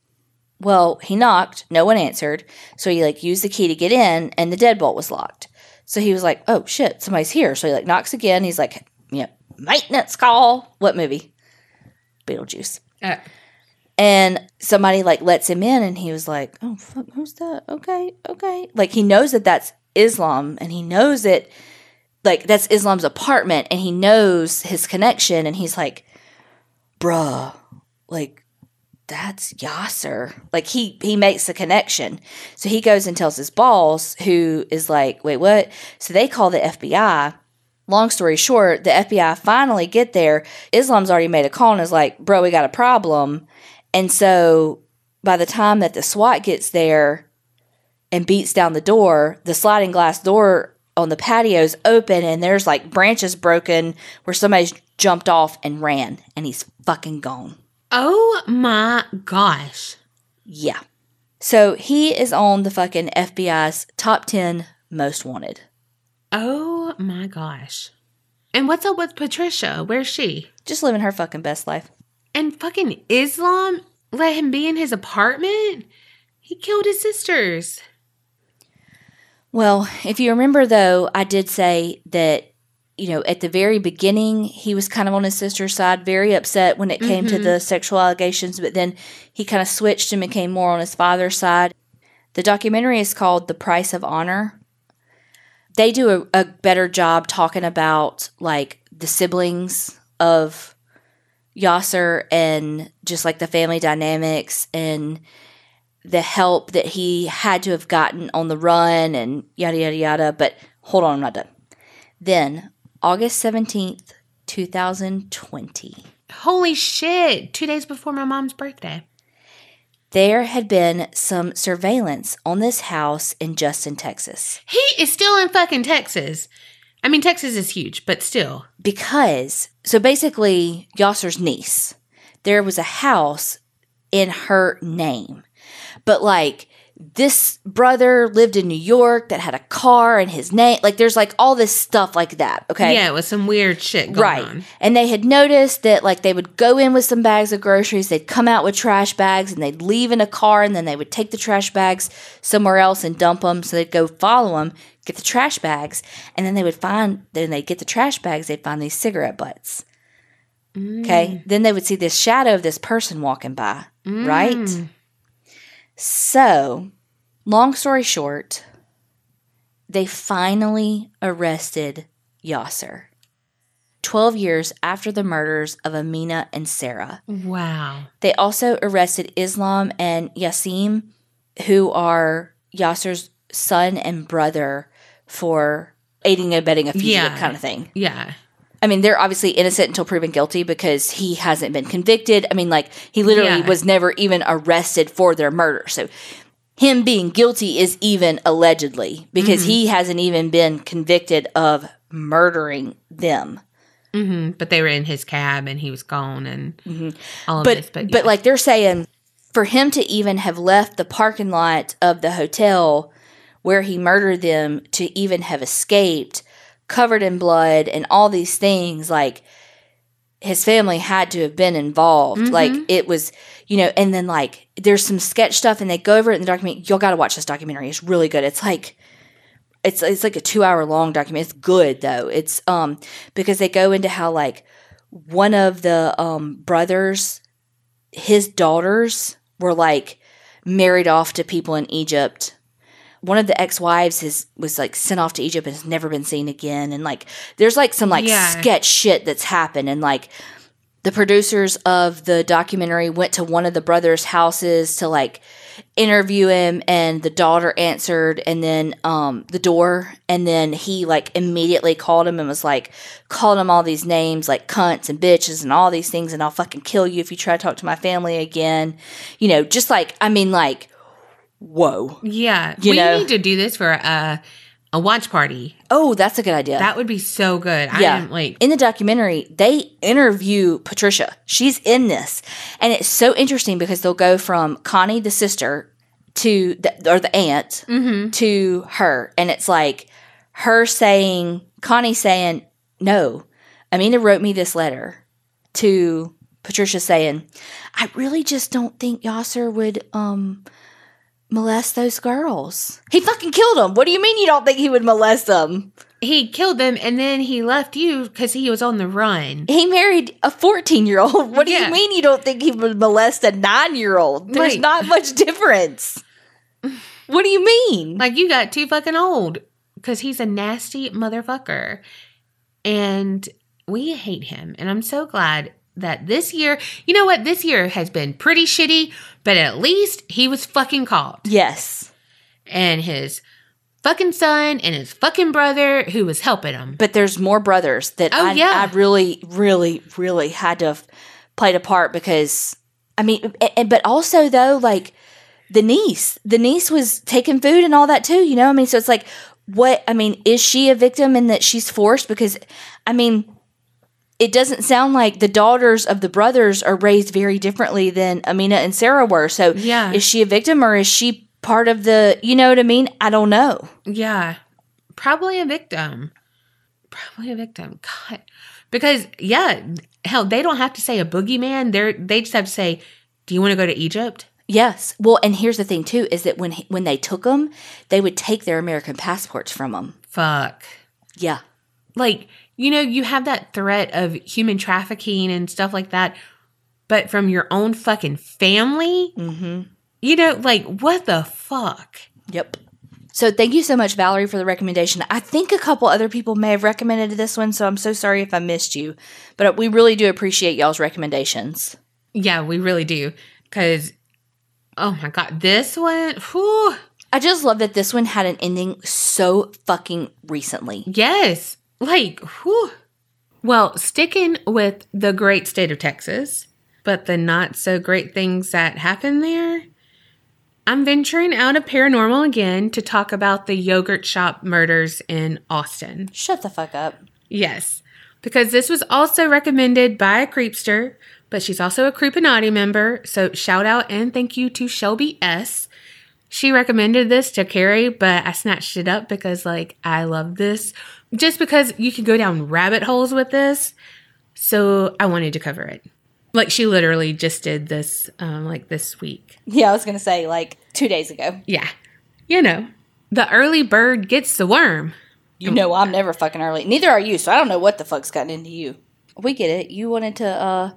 Well, he knocked, no one answered, so he like used the key to get in and the deadbolt was locked. So he was like, "Oh shit, somebody's here." So he like knocks again. He's like, "Yeah, maintenance call." What movie? Beetlejuice. Uh, And somebody like lets him in, and he was like, "Oh fuck, who's that?" Okay, okay. Like he knows that that's Islam, and he knows that like that's Islam's apartment, and he knows his connection, and he's like, "Bruh, like that's Yaser." Like he he makes the connection, so he goes and tells his boss, who is like, "Wait, what?" So they call the FBI. Long story short, the FBI finally get there. Islam's already made a call and is like, "Bro, we got a problem." And so by the time that the SWAT gets there and beats down the door, the sliding glass door on the patio is open and there's like branches broken where somebody's jumped off and ran and he's fucking gone. oh my gosh. Yeah. So he is on the fucking FBI's top 10 most wanted. Oh my gosh. And what's up with Patricia? Where's she? Just living her fucking best life. And fucking Islam let him be in his apartment? He killed his sisters. Well, if you remember, though, I did say that, you know, at the very beginning, he was kind of on his sister's side, very upset when it came to mm-hmm. the sexual allegations, but then he kind of switched and became more on his father's side. The documentary is called The Price of Honor. They do a, a better job talking about, like, the siblings of Yaser and just like the family dynamics and the help that he had to have gotten on the run and yada yada yada. But hold on, I'm not done. Then August 17th, 2020, Holy shit. Two days before my mom's birthday. there had been some surveillance on this house in Justin, Texas. He is still in fucking Texas. I mean, Texas is huge, but still. Because, so basically, Yaser's niece, there was a house in her name. But like, this brother lived in New York that had a car and his name. Like, there's like all this stuff like that. Okay. Yeah, it was some weird shit going right. on. And they had noticed that like they would go in with some bags of groceries, they'd come out with trash bags, and they'd leave in a car, and then they would take the trash bags somewhere else and dump them. So they'd go follow them, get the trash bags, and then they would find. Then they'd get the trash bags. They'd find these cigarette butts. Okay. Mm. Then they would see this shadow of this person walking by. Right. Mm. So, long story short, they finally arrested Yaser. 12 years after the murders of Amina and Sarah. Wow. They also arrested Islam and Yassein, who are Yaser's son and brother, for aiding and abetting a fugitive Yeah. kind of thing. Yeah. I mean, they're obviously innocent until proven guilty because he hasn't been convicted. I mean, like, he literally Yeah. was never even arrested for their murder. So, him being guilty is even allegedly because Mm-hmm. he hasn't even been convicted of murdering them. hmm But they were in his cab and he was gone and all of but this. but, But, like they're saying for him to even have left the parking lot of the hotel where he murdered them to even have escaped covered in blood and all these things like his family had to have been involved like it was you know and then like there's some sketch stuff and they go over it in the document y'all got to watch this documentary it's really good it's like it's it's like a two hour long document. It's good though. It's um because they go into how like one of the um brothers, his daughters were like married off to people in Egypt. One of the ex wives is was like sent off to Egypt and has never been seen again. And like there's like some like Yeah. sketch shit that's happened and like the producers of the documentary went to one of the brothers' houses to like interview him and the daughter answered and then um the door and then he like immediately called him and was like called him all these names like cunts and bitches and all these things and I'll fucking kill you if you try to talk to my family again. You know, just like I mean like whoa. Yeah. You we know- need to do this for a a watch party. Oh, that's a good idea. That would be so good. I Yeah. am like in the documentary, they interview Patricia. She's in this. And it's so interesting because they'll go from Connie, the sister, to the, or the aunt, to her. And it's like her saying, Connie saying, no, Amina wrote me this letter to Patricia saying, I really just don't think Yaser would, um, molest those girls. He fucking killed them. What do you mean you don't think he would molest them? he killed them and then he left you because he was on the run. He married a 14 year old. What do Yeah. you mean you don't think he would molest a nine year old? There's Right. not much difference. What do you mean? Like you got too fucking old because he's a nasty motherfucker. And we hate him. And I'm so glad that this year, you know what? This year has been pretty shitty, but at least he was fucking called. yes. And his fucking son and his fucking brother who was helping him. But there's more brothers that Oh, I, yeah. I really, really, really had to have played a part because, I mean, a- a- but also though, like the niece, the niece was taking food and all that too, you know? I mean, so it's like, what, I mean, is she a victim in that she's forced? Because, I mean, it doesn't sound like the daughters of the brothers are raised very differently than Amina and Sarah were. So, Yeah. is she a victim or is she part of the, you know what I mean? I don't know. Yeah. Probably a victim. Probably a victim. God. Because yeah, hell, they don't have to say a boogeyman. They're they just have to say, Do you want to go to Egypt? Yes. Well, and here's the thing too: is that when when they took them, they would take their American passports from them. Fuck. Yeah. Like, you know, you have that threat of human trafficking and stuff like that, but from your own fucking family? Mm-hmm. You know, like what the fuck? Yep. So thank you so much, Valerie, for the recommendation. I think a couple other people may have recommended this one, so I'm so sorry if I missed you, but we really do appreciate y'all's recommendations. Yeah, we really do. Cause oh my god, this one, whew, I just love that this one had an ending so fucking recently. Yes. Like, whew. Well, sticking with the great state of Texas, but the not so great things that happen there, I'm venturing out of paranormal again to talk about the yogurt shop murders in Austin. Shut the fuck up. Yes, because this was also recommended by a creepster, but she's also a Creepinati member. So shout out and thank you to Shelby S. She recommended this to Kerri, but I snatched it up because like I love this. Just because you could go down rabbit holes with this. So I wanted to cover it. Like she literally just did this um like this week. Yeah, I was gonna say like two days ago. Yeah. You know. The early bird gets the worm. You know I'm never fucking early. Neither are you, so I don't know what the fuck's gotten into you. We get it. You wanted to uh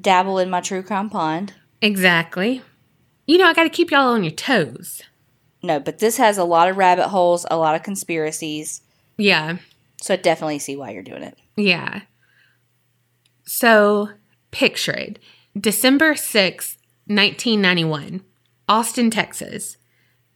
dabble in my true crime pond. Exactly. You know, I got to keep y'all on your toes. No, but this has a lot of rabbit holes, a lot of conspiracies. Yeah. So I definitely see why you're doing it. Yeah. So, picture it. December sixth, 1991, Austin, Texas.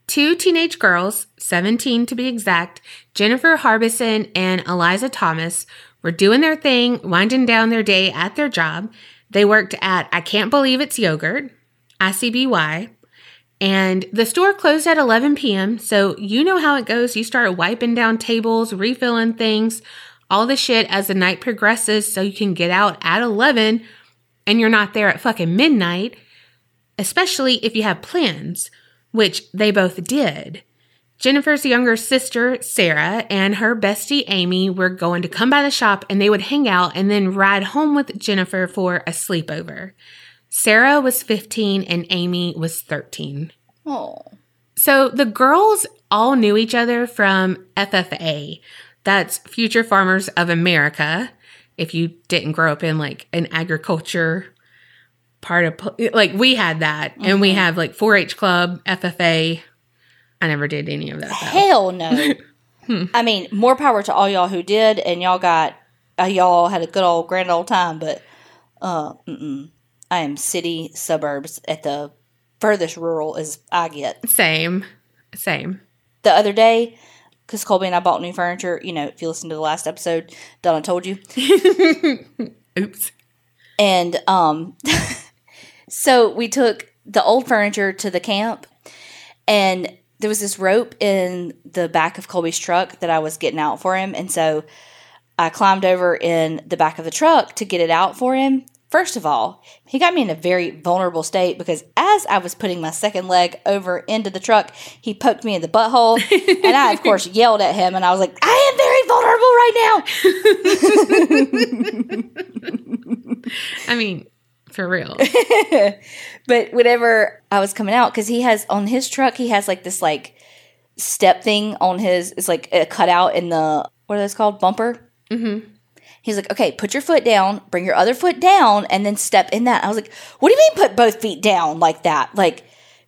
Two teenage girls, 17 to be exact, Jennifer Harbison and Eliza Thomas, were doing their thing, winding down their day at their job. They worked at I Can't Believe It's Yogurt, ICBY, and the store closed at 11 p.m. So you know how it goes. You start wiping down tables, refilling things, all the shit as the night progresses so you can get out at 11 and you're not there at fucking midnight, especially if you have plans, which they both did. Jennifer's younger sister, Sarah, and her bestie, Amy, were going to come by the shop and they would hang out and then ride home with Jennifer for a sleepover. Sarah was 15 and Amy was 13. Oh. So the girls all knew each other from FFA. That's Future Farmers of America. If you didn't grow up in like an agriculture part of like we had that and we have like 4-H club, FFA. I never did any of that though. Hell no. I mean, more power to all y'all who did, and y'all got uh, y'all had a good old grand old time. But uh, mm-mm. I am city suburbs at the furthest rural as I get. Same. Same. The other day, because Colby and I bought new furniture. You know, if you listen to the last episode, Donna told you. Oops. And um, so we took the old furniture to the camp, and there was this rope in the back of Colby's truck that I was getting out for him. And so I climbed over in the back of the truck to get it out for him. First of all, he got me in a very vulnerable state because as I was putting my second leg over into the truck, he poked me in the butthole. and I, of course, yelled at him and I was like, I am very vulnerable right now. I mean, for real. but whenever I was coming out, because he has on his truck, he has like this like step thing on his, it's like a cutout in the, what are those called? Bumper? Mm-hmm. He's like, okay, put your foot down, bring your other foot down, and then step in that. I was like, what do you mean put both feet down like that? Like,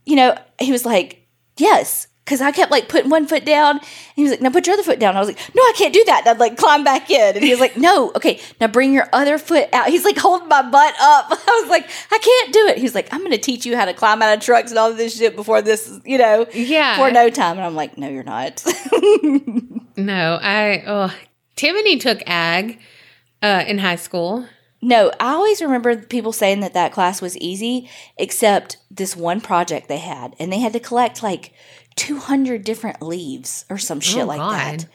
you know, he was like, yes. Cause I kept like putting one foot down and he was like, now put your other foot down. I was like, no, I can't do that. And I'd like climb back in. And he was like, no, okay, now bring your other foot out. He's like holding my butt up. I was like, I can't do it. He was like, I'm going to teach you how to climb out of trucks and all of this shit before this, you know, Yeah. for no time. And I'm like, no, you're not. No, I oh Tiffany took ag uh in high school. No, I always remember people saying that that class was easy, except this one project they had, and they had to collect like 200 different leaves or some shit Oh, like God. that.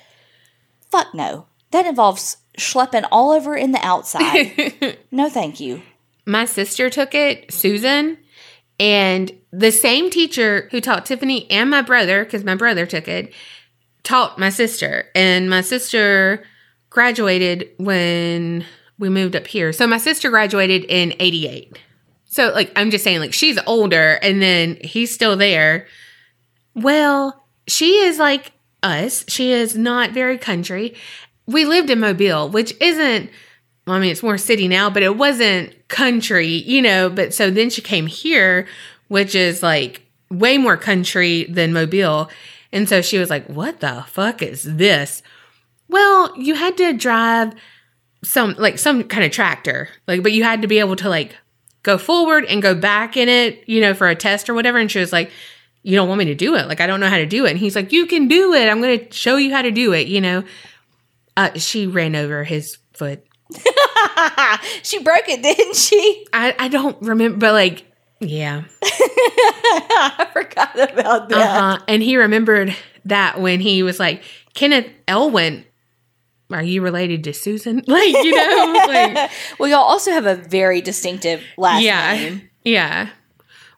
Fuck no. That involves schlepping all over in the outside. no, thank you. My sister took it, Susan, and the same teacher who taught Tiffany and my brother, because my brother took it, taught my sister. And my sister graduated when we moved up here. So my sister graduated in 88. So, like, I'm just saying, like, she's older and then he's still there. Well, she is like us. She is not very country. We lived in Mobile, which isn't, well, I mean, it's more city now, but it wasn't country, you know. But so then she came here, which is like way more country than Mobile. And so she was like, what the fuck is this? Well, you had to drive some, like some kind of tractor, like, but you had to be able to like go forward and go back in it, you know, for a test or whatever. And she was like, you don't want me to do it. Like, I don't know how to do it. And he's like, you can do it. I'm going to show you how to do it, you know. Uh, she ran over his foot. she broke it, didn't she? I, I don't remember, but like, yeah. I forgot about that. Uh-huh. And he remembered that when he was like, Kenneth Elwin, are you related to Susan? Like, you know, like, Well, y'all also have a very distinctive last yeah. name. Yeah.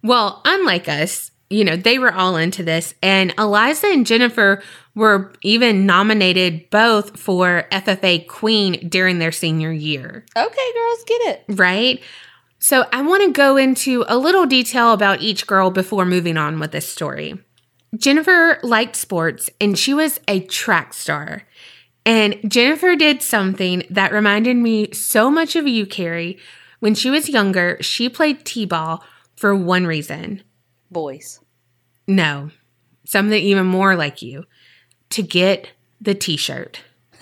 Well, unlike us, you know, they were all into this. And Eliza and Jennifer were even nominated both for FFA Queen during their senior year. Okay, girls, get it. right? So I want to go into a little detail about each girl before moving on with this story. Jennifer liked sports and she was a track star. And Jennifer did something that reminded me so much of you, Kerri. When she was younger, she played T ball for one reason. Boys. No, something even more like you to get the t shirt.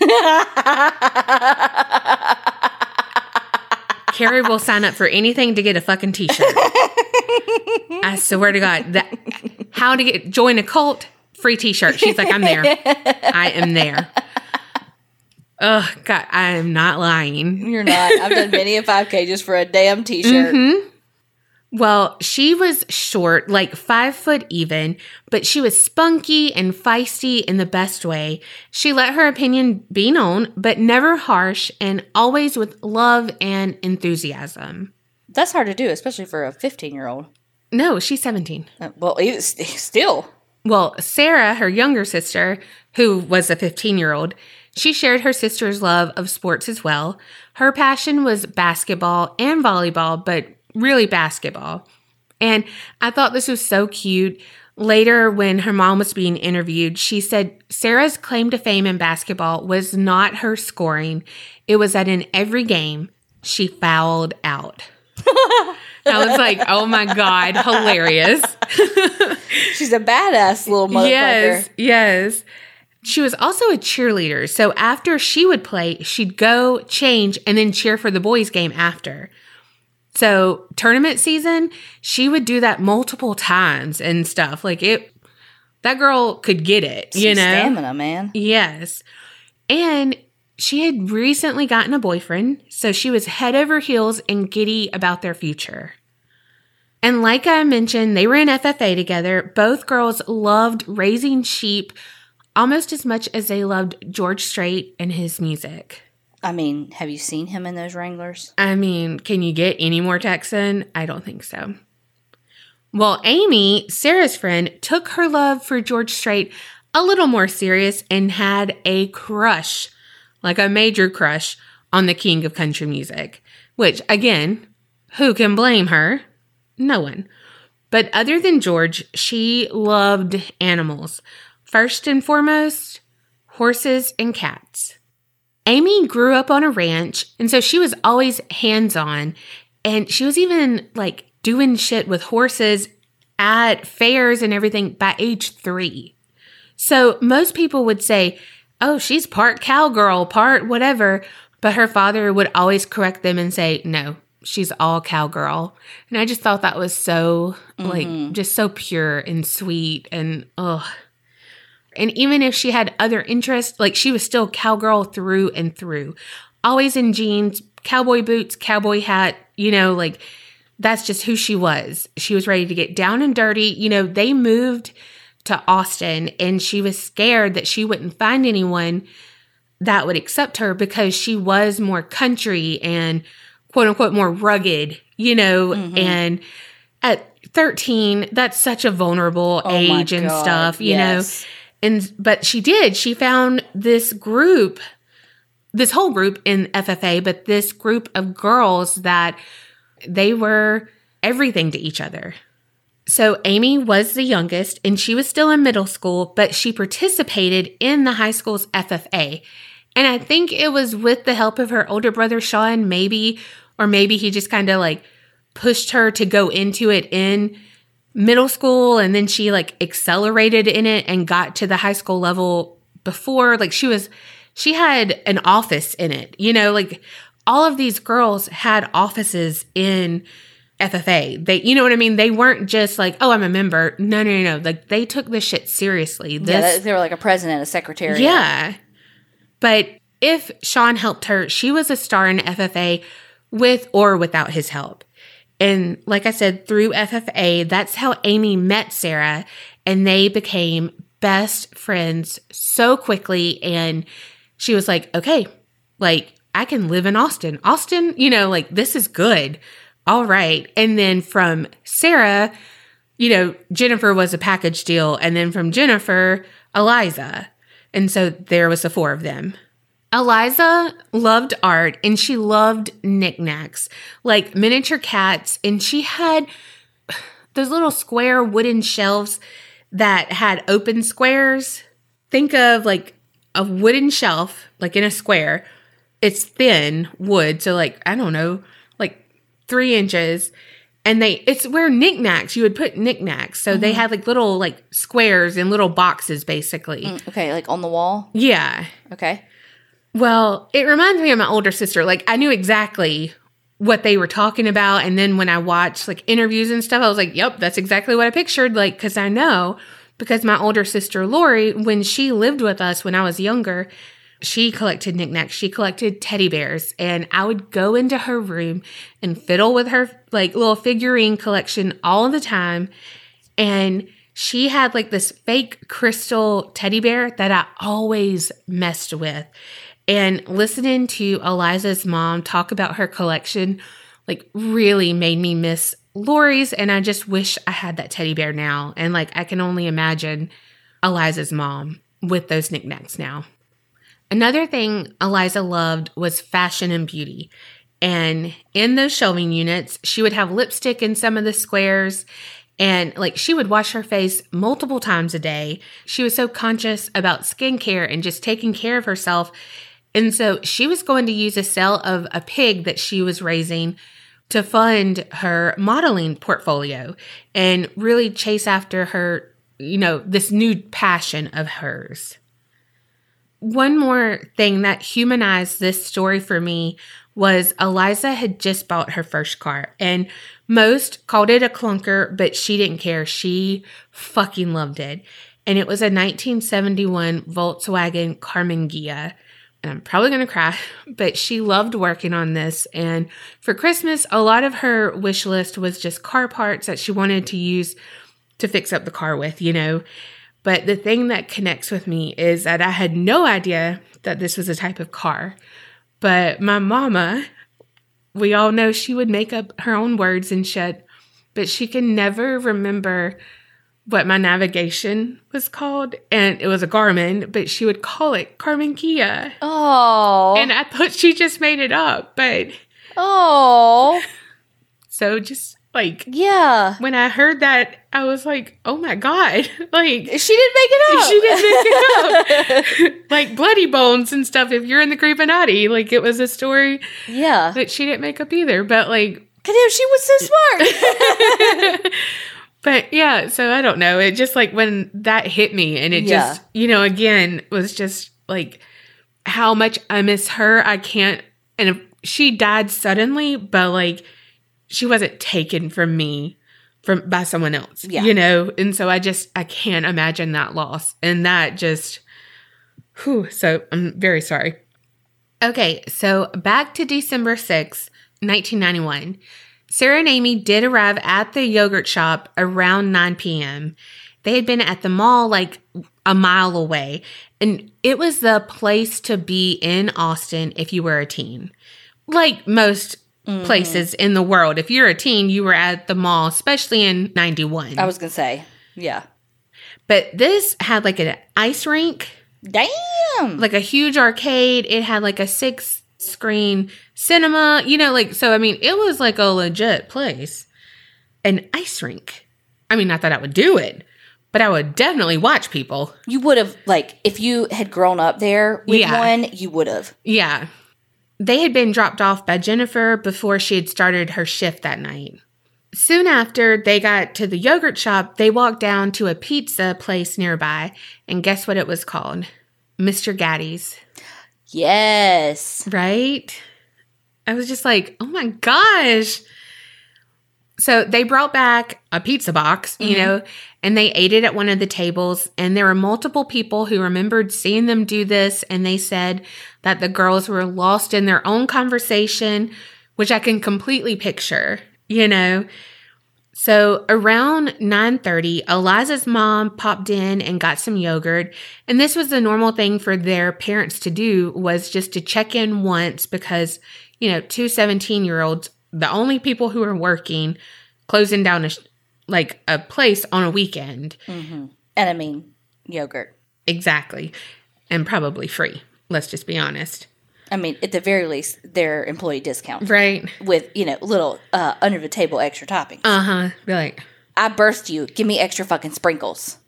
Kerri will sign up for anything to get a fucking t-shirt. I swear to God, that how to get join a cult free t-shirt. She's like, I'm there. I am there. Oh God, I am not lying. You're not. I've done many a 5K just for a damn t shirt. Mm-hmm. Well, she was short, like five foot even, but she was spunky and feisty in the best way. She let her opinion be known, but never harsh and always with love and enthusiasm. That's hard to do, especially for a 15 year old. No, she's 17. Uh, well, still. Well, Sarah, her younger sister, who was a 15 year old, she shared her sister's love of sports as well. Her passion was basketball and volleyball, but really basketball. And I thought this was so cute. Later, when her mom was being interviewed, she said Sarah's claim to fame in basketball was not her scoring, it was that in every game, she fouled out. I was like, oh my God, hilarious. She's a badass little motherfucker. Yes, yes. She was also a cheerleader. So after she would play, she'd go change and then cheer for the boys' game after. So tournament season, she would do that multiple times and stuff. Like it, that girl could get it, you know? stamina, man. Yes. And she had recently gotten a boyfriend, so she was head over heels and giddy about their future. And like I mentioned, they were in FFA together. Both girls loved raising sheep almost as much as they loved George Strait and his music. I mean, have you seen him in those Wranglers? I mean, can you get any more Texan? I don't think so. Well, Amy, Sarah's friend, took her love for George Strait a little more serious and had a crush, like a major crush, on the king of country music. Which, again, who can blame her? No one. But other than George, she loved animals. First and foremost, horses and cats. Amy grew up on a ranch, and so she was always hands on. And she was even like doing shit with horses at fairs and everything by age three. So most people would say, oh, she's part cowgirl, part whatever. But her father would always correct them and say, no, she's all cowgirl. And I just thought that was so, like, mm-hmm. just so pure and sweet and, ugh. And even if she had other interests, like she was still cowgirl through and through. Always in jeans, cowboy boots, cowboy hat, you know, like that's just who she was. She was ready to get down and dirty. You know, they moved to Austin and she was scared that she wouldn't find anyone that would accept her because she was more country and quote unquote more rugged, you know, mm-hmm. and at 13, that's such a vulnerable Oh age and stuff, you yes. know. And but she did. She found this group, this whole group in FFA, but this group of girls that they were everything to each other. So Amy was the youngest and she was still in middle school, but she participated in the high school's FFA. And I think it was with the help of her older brother Sean, maybe, or maybe he just kind of like pushed her to go into it in middle school and then she like accelerated in it and got to the high school level before like she was she had an office in it you know like all of these girls had offices in FFA they you know what I mean they weren't just like oh I'm a member no no no no like they took this shit seriously this Yeah, they were like a president, a secretary. yeah. But if Sean helped her, she was a star in FFA with or without his help. And like I said, through FFA, that's how Amy met Sarah and they became best friends so quickly. And she was like, okay, like I can live in Austin. Austin, you know, like this is good. All right. And then from Sarah, you know, Jennifer was a package deal. And then from Jennifer, Eliza. And so there was the four of them. Eliza loved art and she loved knickknacks, like miniature cats. And she had those little square wooden shelves that had open squares. Think of like a wooden shelf, like in a square. It's thin wood. So, like, I don't know, like three inches. And they, it's where knickknacks, you would put knickknacks. So they mm-hmm. had like little like squares and little boxes basically. Mm, okay, like on the wall. Yeah. Okay. Well, it reminds me of my older sister. Like I knew exactly what they were talking about and then when I watched like interviews and stuff, I was like, "Yep, that's exactly what I pictured." Like cuz I know because my older sister Lori, when she lived with us when I was younger, she collected knickknacks. She collected teddy bears and I would go into her room and fiddle with her like little figurine collection all the time and she had like this fake crystal teddy bear that I always messed with. And listening to Eliza's mom talk about her collection, like, really made me miss Lori's. And I just wish I had that teddy bear now. And like, I can only imagine Eliza's mom with those knickknacks now. Another thing Eliza loved was fashion and beauty. And in those shelving units, she would have lipstick in some of the squares And like she would wash her face multiple times a day. She was so conscious about skincare and just taking care of herself. And so she was going to use a sale of a pig that she was raising to fund her modeling portfolio and really chase after her, you know, this new passion of hers. One more thing that humanized this story for me was Eliza had just bought her first car and most called it a clunker, but she didn't care. She fucking loved it. And it was a 1971 Volkswagen Karmann Ghia. And I'm probably going to cry, but she loved working on this. And for Christmas, a lot of her wish list was just car parts that she wanted to use to fix up the car with, you know. But the thing that connects with me is that I had no idea that this was a type of car. But my mama, we all know she would make up her own words and shit, but she can never remember what my navigation was called. And it was a Garmin, but she would call it Karmann Ghia. Oh. And I thought she just made it up. But oh. so just like Yeah. when I heard that, I was like, oh my God. Like She didn't make it up. she didn't make it up. like bloody bones and stuff. If you're in the Creepinati, like it was a story yeah. that she didn't make up either. But like Cause she was so smart. But yeah, so I don't know. It just like when that hit me and it Yeah. just, you know, again was just like how much I miss her. I can't, and if she died suddenly, but like she wasn't taken from me from by someone else, Yeah. you know? And so I just, I can't imagine that loss. And that just, whew, so I'm very sorry. Okay, so back to December sixth, 1991. Sarah and Amy did arrive at the yogurt shop around 9 p.m. They had been at the mall like a mile away, and it was the place to be in Austin if you were a teen. Like most mm-hmm. places in the world, if you're a teen, you were at the mall, especially in 91. I was gonna say. Yeah. but this had like an ice rink Damn. like a huge arcade. It had like a six screen cinema, you know, like, so I mean, it was like a legit place. An ice rink. I mean, not that I would do it, but I would definitely watch people. You would have like if you had grown up there with Yeah. one, you would have. Yeah. They had been dropped off by Jennifer before she had started her shift that night. Soon after they got to the yogurt shop, they walked down to a pizza place nearby, and guess what it was called? Mr. Gatti's. Yes. Right? I was just like, oh my gosh. So they brought back a pizza box, you mm-hmm. know, and they ate it at one of the tables. And there were multiple people who remembered seeing them do this. And they said that the girls were lost in their own conversation, which I can completely picture, you know. So around 9:30, Eliza's mom popped in and got some yogurt, and this was the normal thing for their parents to do was just to check in once because, you know, two 17-year-olds, the only people who are working closing down a sh- like a place on a weekend. Mm-hmm. And I mean yogurt. Exactly. And probably free. Let's just be honest. I mean, at the very least, their employee discount Right? with you know little uh, under the table extra toppings. Uh-huh. Be like, I burst you. Give me extra fucking sprinkles.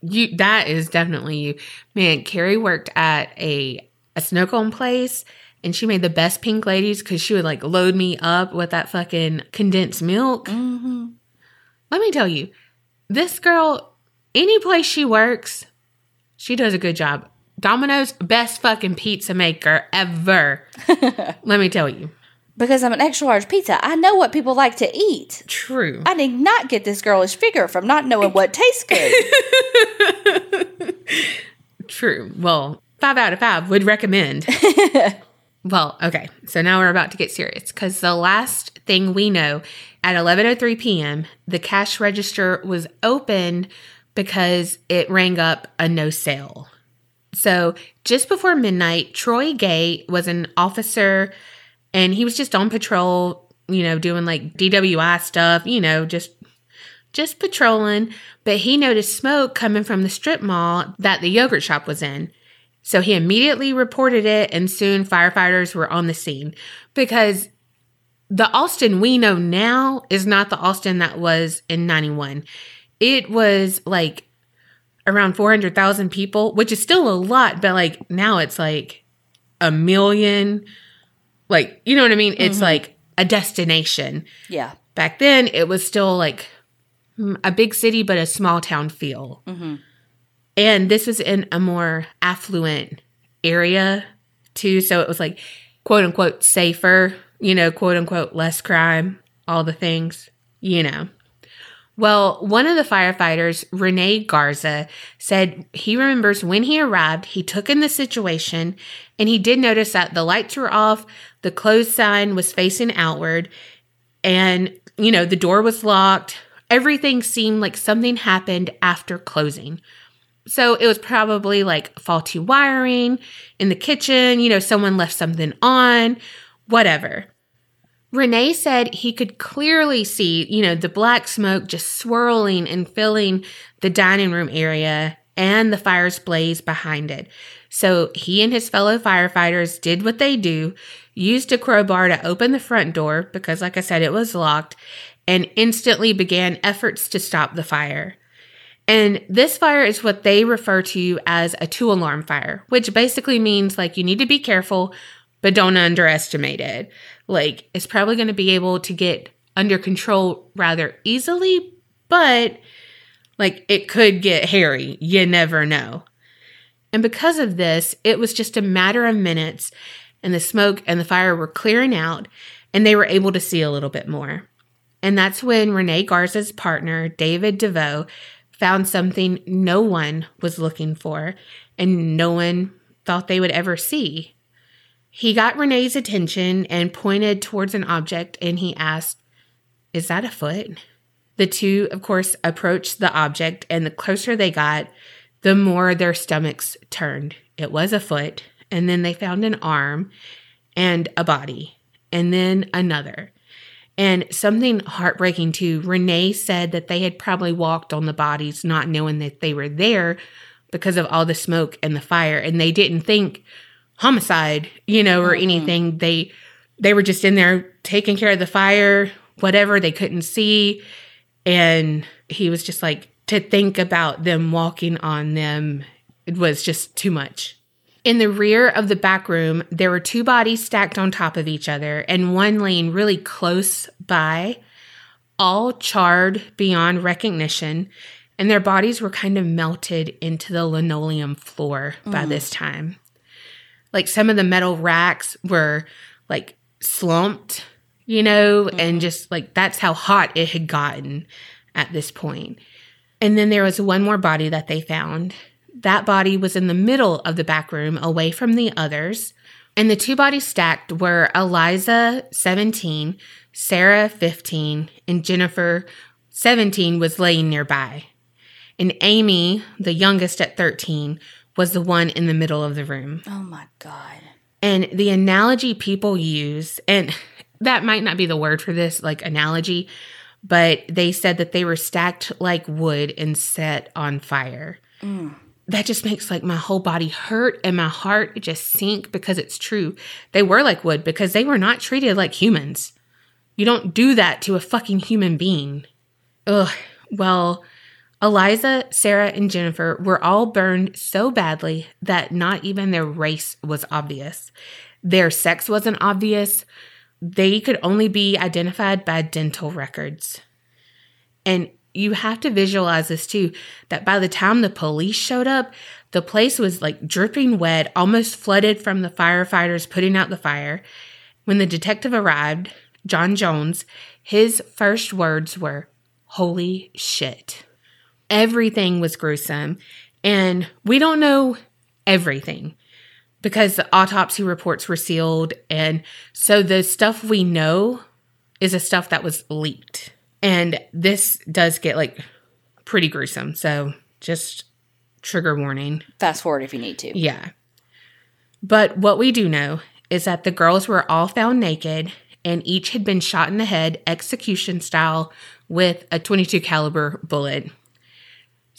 You that is definitely you. Man, Kerri worked at a a snow cone place and she made the best pink ladies because she would like load me up with that fucking condensed milk. Mm-hmm. Let me tell you, this girl, any place she works, she does a good job. Domino's best fucking pizza maker ever. Let me tell you. Because I'm an extra large pizza, I know what people like to eat. True. I did not get this girlish figure from not knowing what tastes good. True. Well, five out of five would recommend. well, okay. So now we're about to get serious because the last thing we know at 11:03 p.m., the cash register was opened because it rang up a no sale. So just before midnight, Troy Gay was an officer and he was just on patrol, you know, doing like DWI stuff, you know, just just patrolling, but he noticed smoke coming from the strip mall that the yogurt shop was in. So he immediately reported it, and soon firefighters were on the scene because the Austin we know now is not the Austin that was in 91. It was like around 400,000 people, which is still a lot, but like now it's like a million. Like, you know what I mean? It's mm-hmm. like a destination. Yeah. Back then, it was still like a big city, but a small town feel. Mm-hmm. And this was in a more affluent area too. So it was like, quote unquote, safer, you know, quote unquote, less crime, all the things, you know. Well, one of the firefighters, Renee Garza, said he remembers when he arrived, he took in the situation and he did notice that the lights were off, the closed sign was facing outward, and, you know, the door was locked. Everything seemed like something happened after closing. So it was probably like faulty wiring in the kitchen, you know, someone left something on, whatever. Renee said he could clearly see, you know, the black smoke just swirling and filling the dining room area and the fire's blaze behind it. So he and his fellow firefighters did what they do, used a crowbar to open the front door because, like I said, it was locked, and instantly began efforts to stop the fire. And this fire is what they refer to as a two alarm fire, which basically means like you need to be careful, but don't underestimate it. Like it's probably going to be able to get under control rather easily, but like it could get hairy. You never know. And because of this, it was just a matter of minutes, and the smoke and the fire were clearing out, and they were able to see a little bit more. And that's when Renee Garza's partner, David DeVoe, found something no one was looking for and no one thought they would ever see. He got Renee's attention and pointed towards an object and he asked, Is that a foot? The two, of course, approached the object, and the closer they got, the more their stomachs turned. It was a foot, and then they found an arm and a body, and then another. And something heartbreaking too, Renee said that they had probably walked on the bodies not knowing that they were there because of all the smoke and the fire, and they didn't think homicide, you know, or mm-hmm. anything. They they were just in there taking care of the fire, whatever they couldn't see. And he was just like, to think about them walking on them, it was just too much. In the rear of the back room, there were two bodies stacked on top of each other and one laying really close by, all charred beyond recognition. And their bodies were kind of melted into the linoleum floor by mm. this time. Like some of the metal racks were like slumped, you know, and mm-hmm. just like that's how hot it had gotten at this point. And then there was one more body that they found. That body was in the middle of the back room, away from the others. And the two bodies stacked were Eliza, 17, Sarah, 15, and Jennifer, 17, was laying nearby. And Amy, the youngest at 13, was the one in the middle of the room. Oh my God. And the analogy people use, and that might not be the word for this, like analogy, but they said that they were stacked like wood and set on fire. Mm. That just makes like my whole body hurt and my heart just sink because it's true. They were like wood because they were not treated like humans. You don't do that to a fucking human being. Ugh. Well, Eliza, Sarah, and Jennifer were all burned so badly that not even their race was obvious. Their sex wasn't obvious. They could only be identified by dental records. And you have to visualize this too that by the time the police showed up, the place was like dripping wet, almost flooded from the firefighters putting out the fire. When the detective arrived, John Jones, his first words were, Holy shit. Everything was gruesome. And we don't know everything because the autopsy reports were sealed. And so the stuff we know is the stuff that was leaked. And this does get like pretty gruesome. So just trigger warning. Fast forward if you need to. Yeah. But what we do know is that the girls were all found naked and each had been shot in the head execution style with a 22 caliber bullet.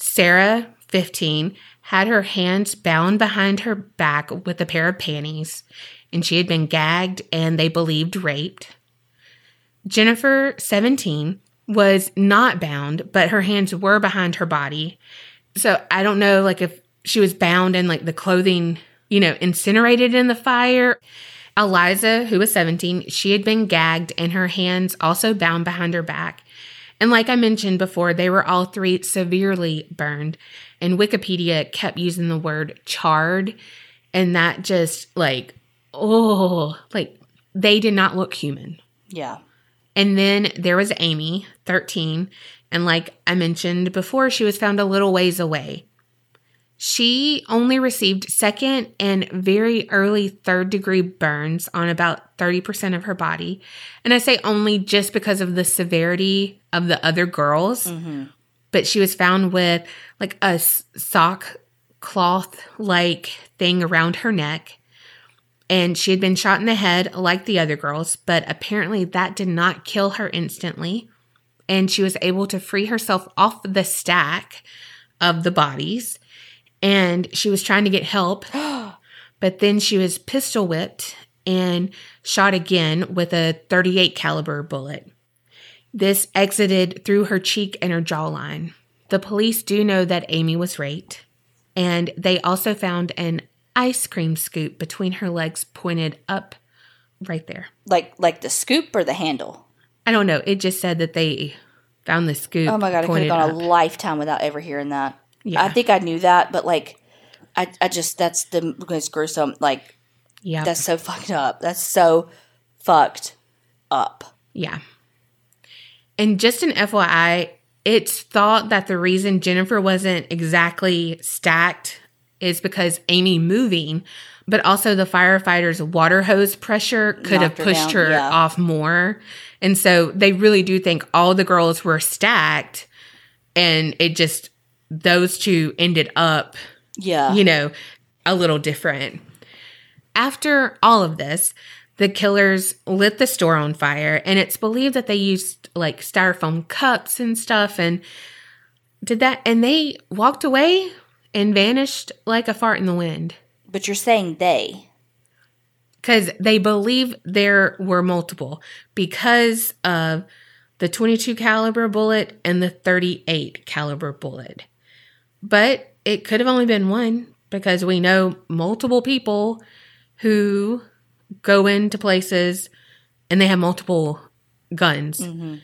Sarah, 15, had her hands bound behind her back with a pair of panties and she had been gagged and they believed raped. Jennifer, 17, was not bound, but her hands were behind her body. So I don't know like if she was bound and like the clothing, you know, incinerated in the fire. Eliza, who was 17, she had been gagged and her hands also bound behind her back. And like I mentioned before, they were all three severely burned. And Wikipedia kept using the word charred. And that just like, oh, like they did not look human. Yeah. And then there was Amy, 13. And like I mentioned before, she was found a little ways away. She only received second and very early third degree burns on about 30% of her body. And I say only just because of the severity of the other girls. Mm-hmm. But she was found with like a sock cloth like thing around her neck. And she had been shot in the head like the other girls, but apparently that did not kill her instantly. And she was able to free herself off the stack of the bodies and she was trying to get help. but then she was pistol whipped and shot again with a 38 caliber bullet. This exited through her cheek and her jawline. The police do know that Amy was raped, and they also found an ice cream scoop between her legs pointed up right there. Like like the scoop or the handle? I don't know. It just said that they found the scoop. Oh my god, I could have gone up. a lifetime without ever hearing that. Yeah. I think I knew that, but like, I, I just that's the most gruesome. Like, Yeah. that's so fucked up. That's so fucked up. Yeah. And just an FYI, it's thought that the reason Jennifer wasn't exactly stacked is because Amy moving, but also the firefighters' water hose pressure could have Knocked her pushed down, her yeah. off more. And so they really do think all the girls were stacked and it just, those two ended up Yeah. you know, a little different. After all of this, the killers lit the store on fire, and it's believed that they used like styrofoam cups and stuff and did that, and they walked away and vanished like a fart in the wind but you're saying they. because they believe there were multiple because of the 22 caliber bullet and the 38 caliber bullet. But it could have only been one because we know multiple people who go into places and they have multiple guns. Mm-hmm.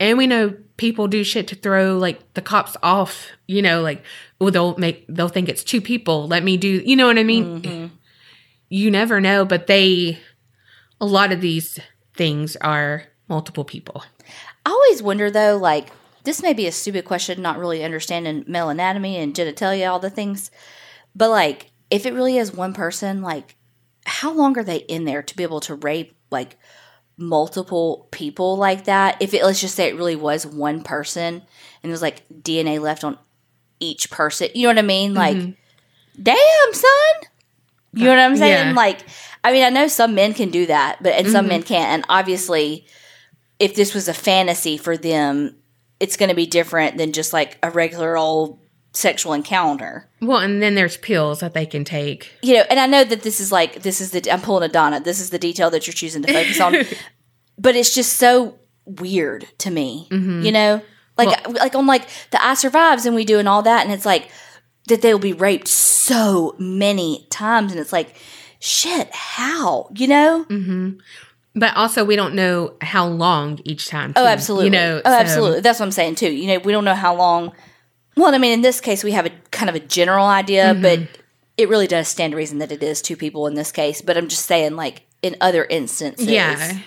And we know people do shit to throw like the cops off, you know, like well they'll make they'll think it's two people. Let me do, you know what I mean? Mm-hmm. You never know, but they a lot of these things are multiple people. I always wonder though, like this may be a stupid question, not really understanding male anatomy and genitalia, all the things, but like if it really is one person, like how long are they in there to be able to rape like multiple people like that? If it let's just say it really was one person and there's like DNA left on each person, you know what I mean? Mm-hmm. Like, damn son, you know what I'm saying? Yeah. Like, I mean, I know some men can do that, but and some mm-hmm. men can't, and obviously if this was a fantasy for them, it's going to be different than just like a regular old sexual encounter. Well, and then there's pills that they can take. You know, and I know that this is like this is the I'm pulling a Donna. This is the detail that you're choosing to focus on, but it's just so weird to me. Mm-hmm. You know, like like on like the I survives and we do and all that, and it's like that they'll be raped so many times, and it's like shit, how you know? Mm-hmm. But also we don't know how long each time. Oh, absolutely. You know, oh, so- absolutely. That's what I'm saying too. You know, we don't know how long. Well, I mean, in this case, we have a kind of a general idea, Mm-hmm. but it really does stand to reason that it is two people in this case. But I'm just saying, like in other instances, Yeah.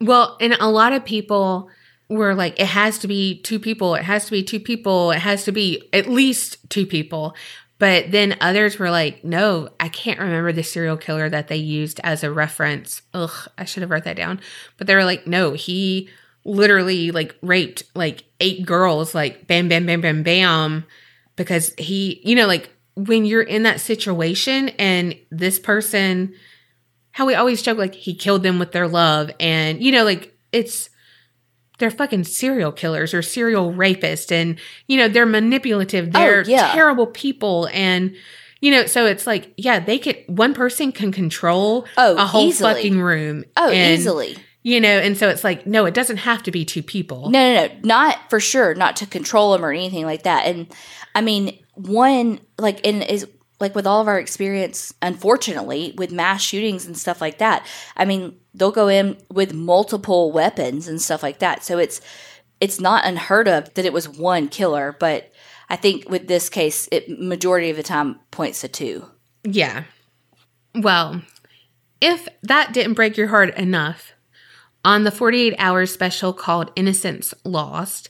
Well, and a lot of people were like, it has to be two people. It has to be two people. It has to be at least two people. But then others were like, no, I can't remember the serial killer that they used as a reference. Ugh, I should have wrote that down. But they were like, no, he literally like raped like eight girls, like bam, bam, bam, bam, bam, because he, you know, like when you're in that situation and this person, how we always joke, like he killed them with their love, and you know, like it's they're fucking serial killers or serial rapists, and you know they're manipulative, oh, they're Oh, yeah. terrible people, and you know, so it's like, yeah, they could one person can control Oh, a whole easily. fucking room. Oh, and, easily. You know, and so it's like, no, it doesn't have to be two people. No, no, no, not for sure, not to control them or anything like that. And I mean, one like in is like with all of our experience, unfortunately, with mass shootings and stuff like that. I mean, they'll go in with multiple weapons and stuff like that. So it's it's not unheard of that it was one killer, but I think with this case, it majority of the time points to two. Yeah. Well, if that didn't break your heart enough, on the 48 hour special called Innocence Lost,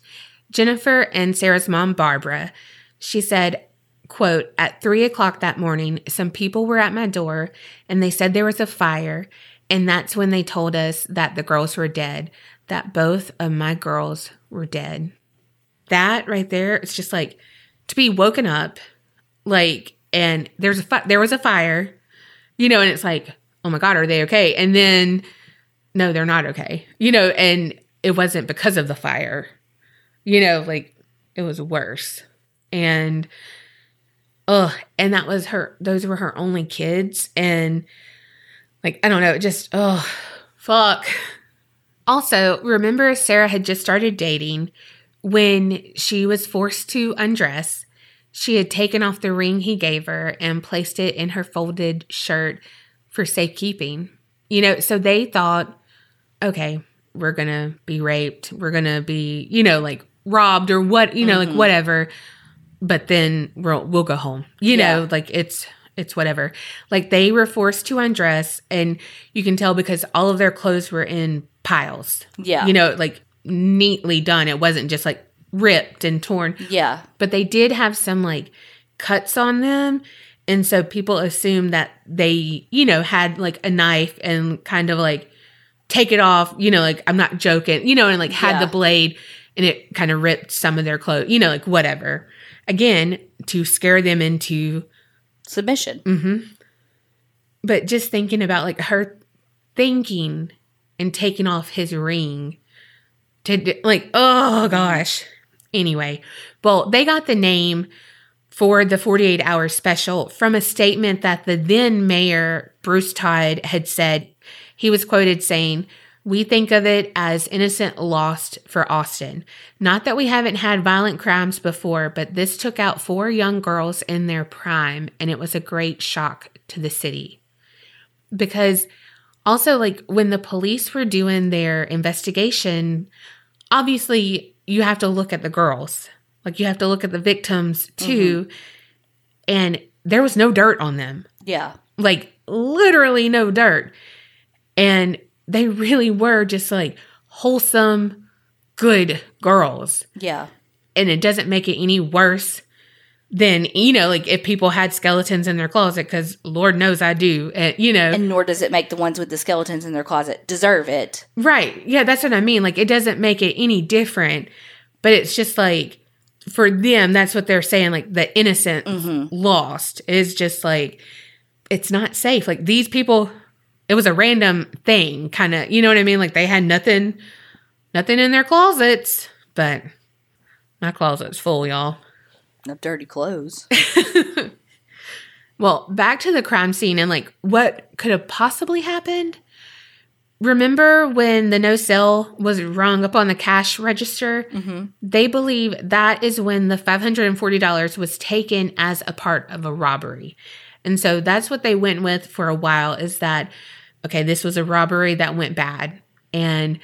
Jennifer and Sarah's mom, Barbara, she said, quote, at three o'clock that morning, some people were at my door and they said there was a fire. And that's when they told us that the girls were dead, that both of my girls were dead. That right there, it's just like to be woken up, like, and there's a fi- there was a fire, you know, and it's like, oh my god, are they okay? And then, no, they're not okay, you know, and it wasn't because of the fire, you know, like it was worse, and oh, and that was her. Those were her only kids, and like I don't know, just oh, fuck. Also, remember Sarah had just started dating when she was forced to undress. She had taken off the ring he gave her and placed it in her folded shirt for safekeeping. You know, so they thought, okay, we're going to be raped. We're going to be, you know, like robbed or what, you know, like mm-hmm. whatever. But then we'll we'll go home. You know, like it's it's whatever. Like they were forced to undress and you can tell because all of their clothes were in piles. Yeah. You know, like neatly done. It wasn't just like ripped and torn Yeah. but they did have some like cuts on them and so people assumed that they you know had like a knife and kind of like take it off you know like i'm not joking you know and like had Yeah. the blade and it kind of ripped some of their clothes you know like whatever again to scare them into Submission. Mm. but just thinking about like her thinking and taking off his ring to like oh gosh anyway well they got the name for the 48 hour special from a statement that the then mayor bruce todd had said he was quoted saying we think of it as innocent lost for austin. Not that we haven't had violent crimes before but this took out four young girls in their prime and it was a great shock to the city. Because also like when the police were doing their investigation obviously you have to look at the girls. Like you have to look at the victims too. Mm-hmm. And there was no dirt on them. Yeah. like literally no dirt. And they really were just like wholesome good girls Yeah. and it doesn't make it any worse than you know like if people had skeletons in their closet because lord knows i do and you know And nor does it make the ones with the skeletons in their closet deserve it. Right. Yeah, that's what I mean. Like it doesn't make it any different, but it's just like for them, that's what they're saying. Like the innocent mm-hmm. lost is just like it's not safe. Like these people, it was a random thing, kind of. You know what I mean? Like they had nothing, nothing in their closets, but my closet's full, y'all. Of dirty clothes. Well, back to the crime scene and like what could have possibly happened. Remember when the no sale was rung up on the cash register? Mm-hmm. They believe that is when the $540 was taken as a part of a robbery. And so that's what they went with for a while is that, okay, this was a robbery that went bad. And,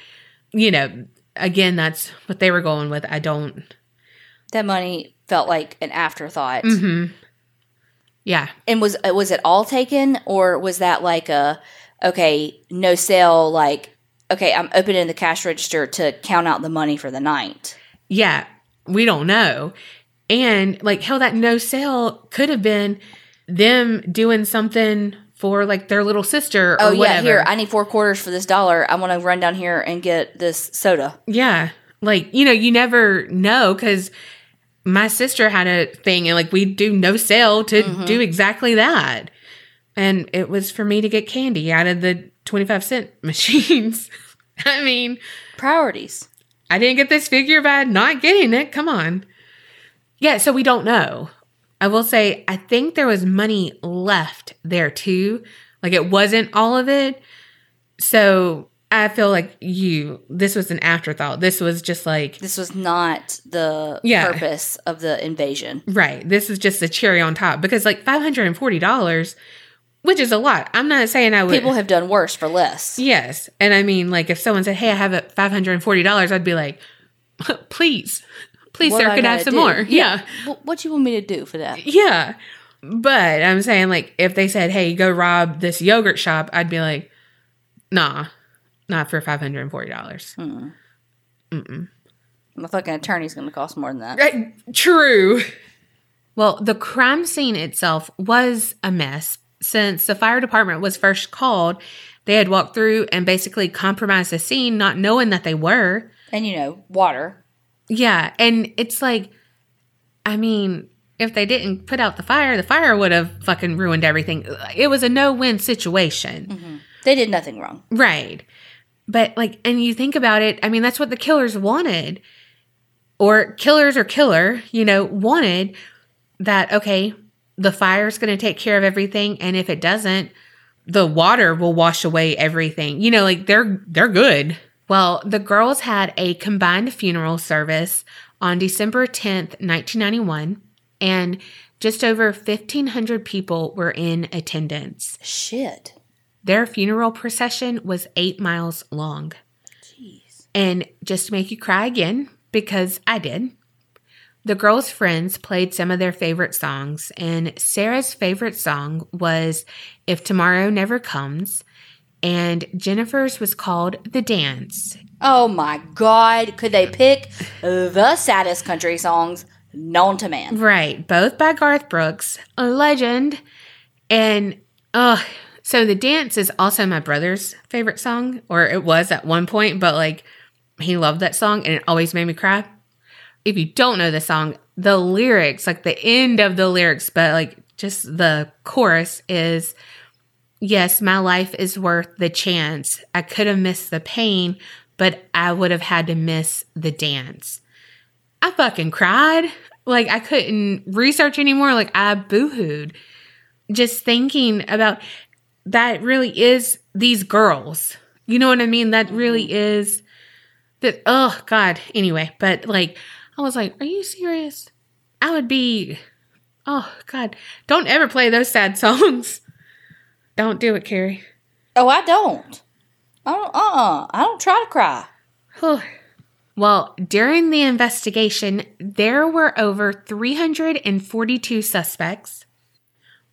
you know, again, that's what they were going with. I don't, that money felt like an afterthought. yeah. And was uh, was it all taken, or was that like a okay, no sale? Like okay, I'm opening the cash register to count out the money for the night. Yeah, we don't know. And like hell, that no sale could have been them doing something for like their little sister or Oh yeah, here I need four quarters for this dollar. I want to run down here and get this soda. yeah, like you know, you never know because my sister had a thing and like we do no sale to Mm-hmm. do exactly that, and it was for me to get candy out of the twenty five cent machines. I mean, Priorities. I didn't get this figure by not getting it. Come on. Yeah, so we don't know. I will say, I think there was money left there too. Like it wasn't all of it. So I feel like you, this was an afterthought. This was just like, This was not the Yeah. purpose of the invasion. right, this is just a cherry on top because like $540, which is a lot. I'm not saying I would. People have done worse for less. yes. And I mean, like, if someone said, hey, I have a $540, I'd be like, please, please, What sir, I could I have some do? more? yeah. Wh- What do you want me to do for that? Yeah. But I'm saying, like, if they said, hey, go rob this yogurt shop, I'd be like, nah, not for $540. My hmm. fucking attorney's going to cost more than that. Right, True. Well, the crime scene itself was a mess. Since the fire department was first called, they had walked through and basically compromised the scene, not knowing that they were. And you know, water. Yeah. And it's like, I mean, if they didn't put out the fire, the fire would have fucking ruined everything. It was a no win situation. Mm-hmm. They did nothing wrong. Right. But like, and you think about it, I mean, that's what the killers wanted. Or killers or killer, you know, wanted that, okay, the fire's going to take care of everything. And if it doesn't, the water will wash away everything. You know, like they're, they're good. Well, the girls had a combined funeral service on December 10th, 1991, and just over 1,500 people were in attendance. Shit. Their funeral procession was eight miles long. Jeez. And just to make you cry again, because I did, the girls' friends played some of their favorite songs, and Sarah's favorite song was If Tomorrow Never Comes, and Jennifer's was called The Dance. Oh my God. Could they pick the saddest country songs known to man? Right, both by Garth Brooks, a legend. And uh so the dance is also my brother's favorite song, or it was at one point, but like he loved that song and it always made me cry. If you don't know the song, the lyrics, like the end of the lyrics, but like just the chorus is Yes, my life is worth the chance. I could have missed the pain, but I would have had to miss the dance. I fucking cried. Like I couldn't research anymore. Like I boohooed. Just thinking about that really is these girls. You know what I mean? That really mm-hmm. is that oh God. Anyway, but like I was like, Are you serious? I would be oh God. Don't ever play those sad songs. Don't do it, Kerri. Oh, I don't. I don't, uh-uh. I don't try to cry. Well, during the investigation, there were over 342 suspects,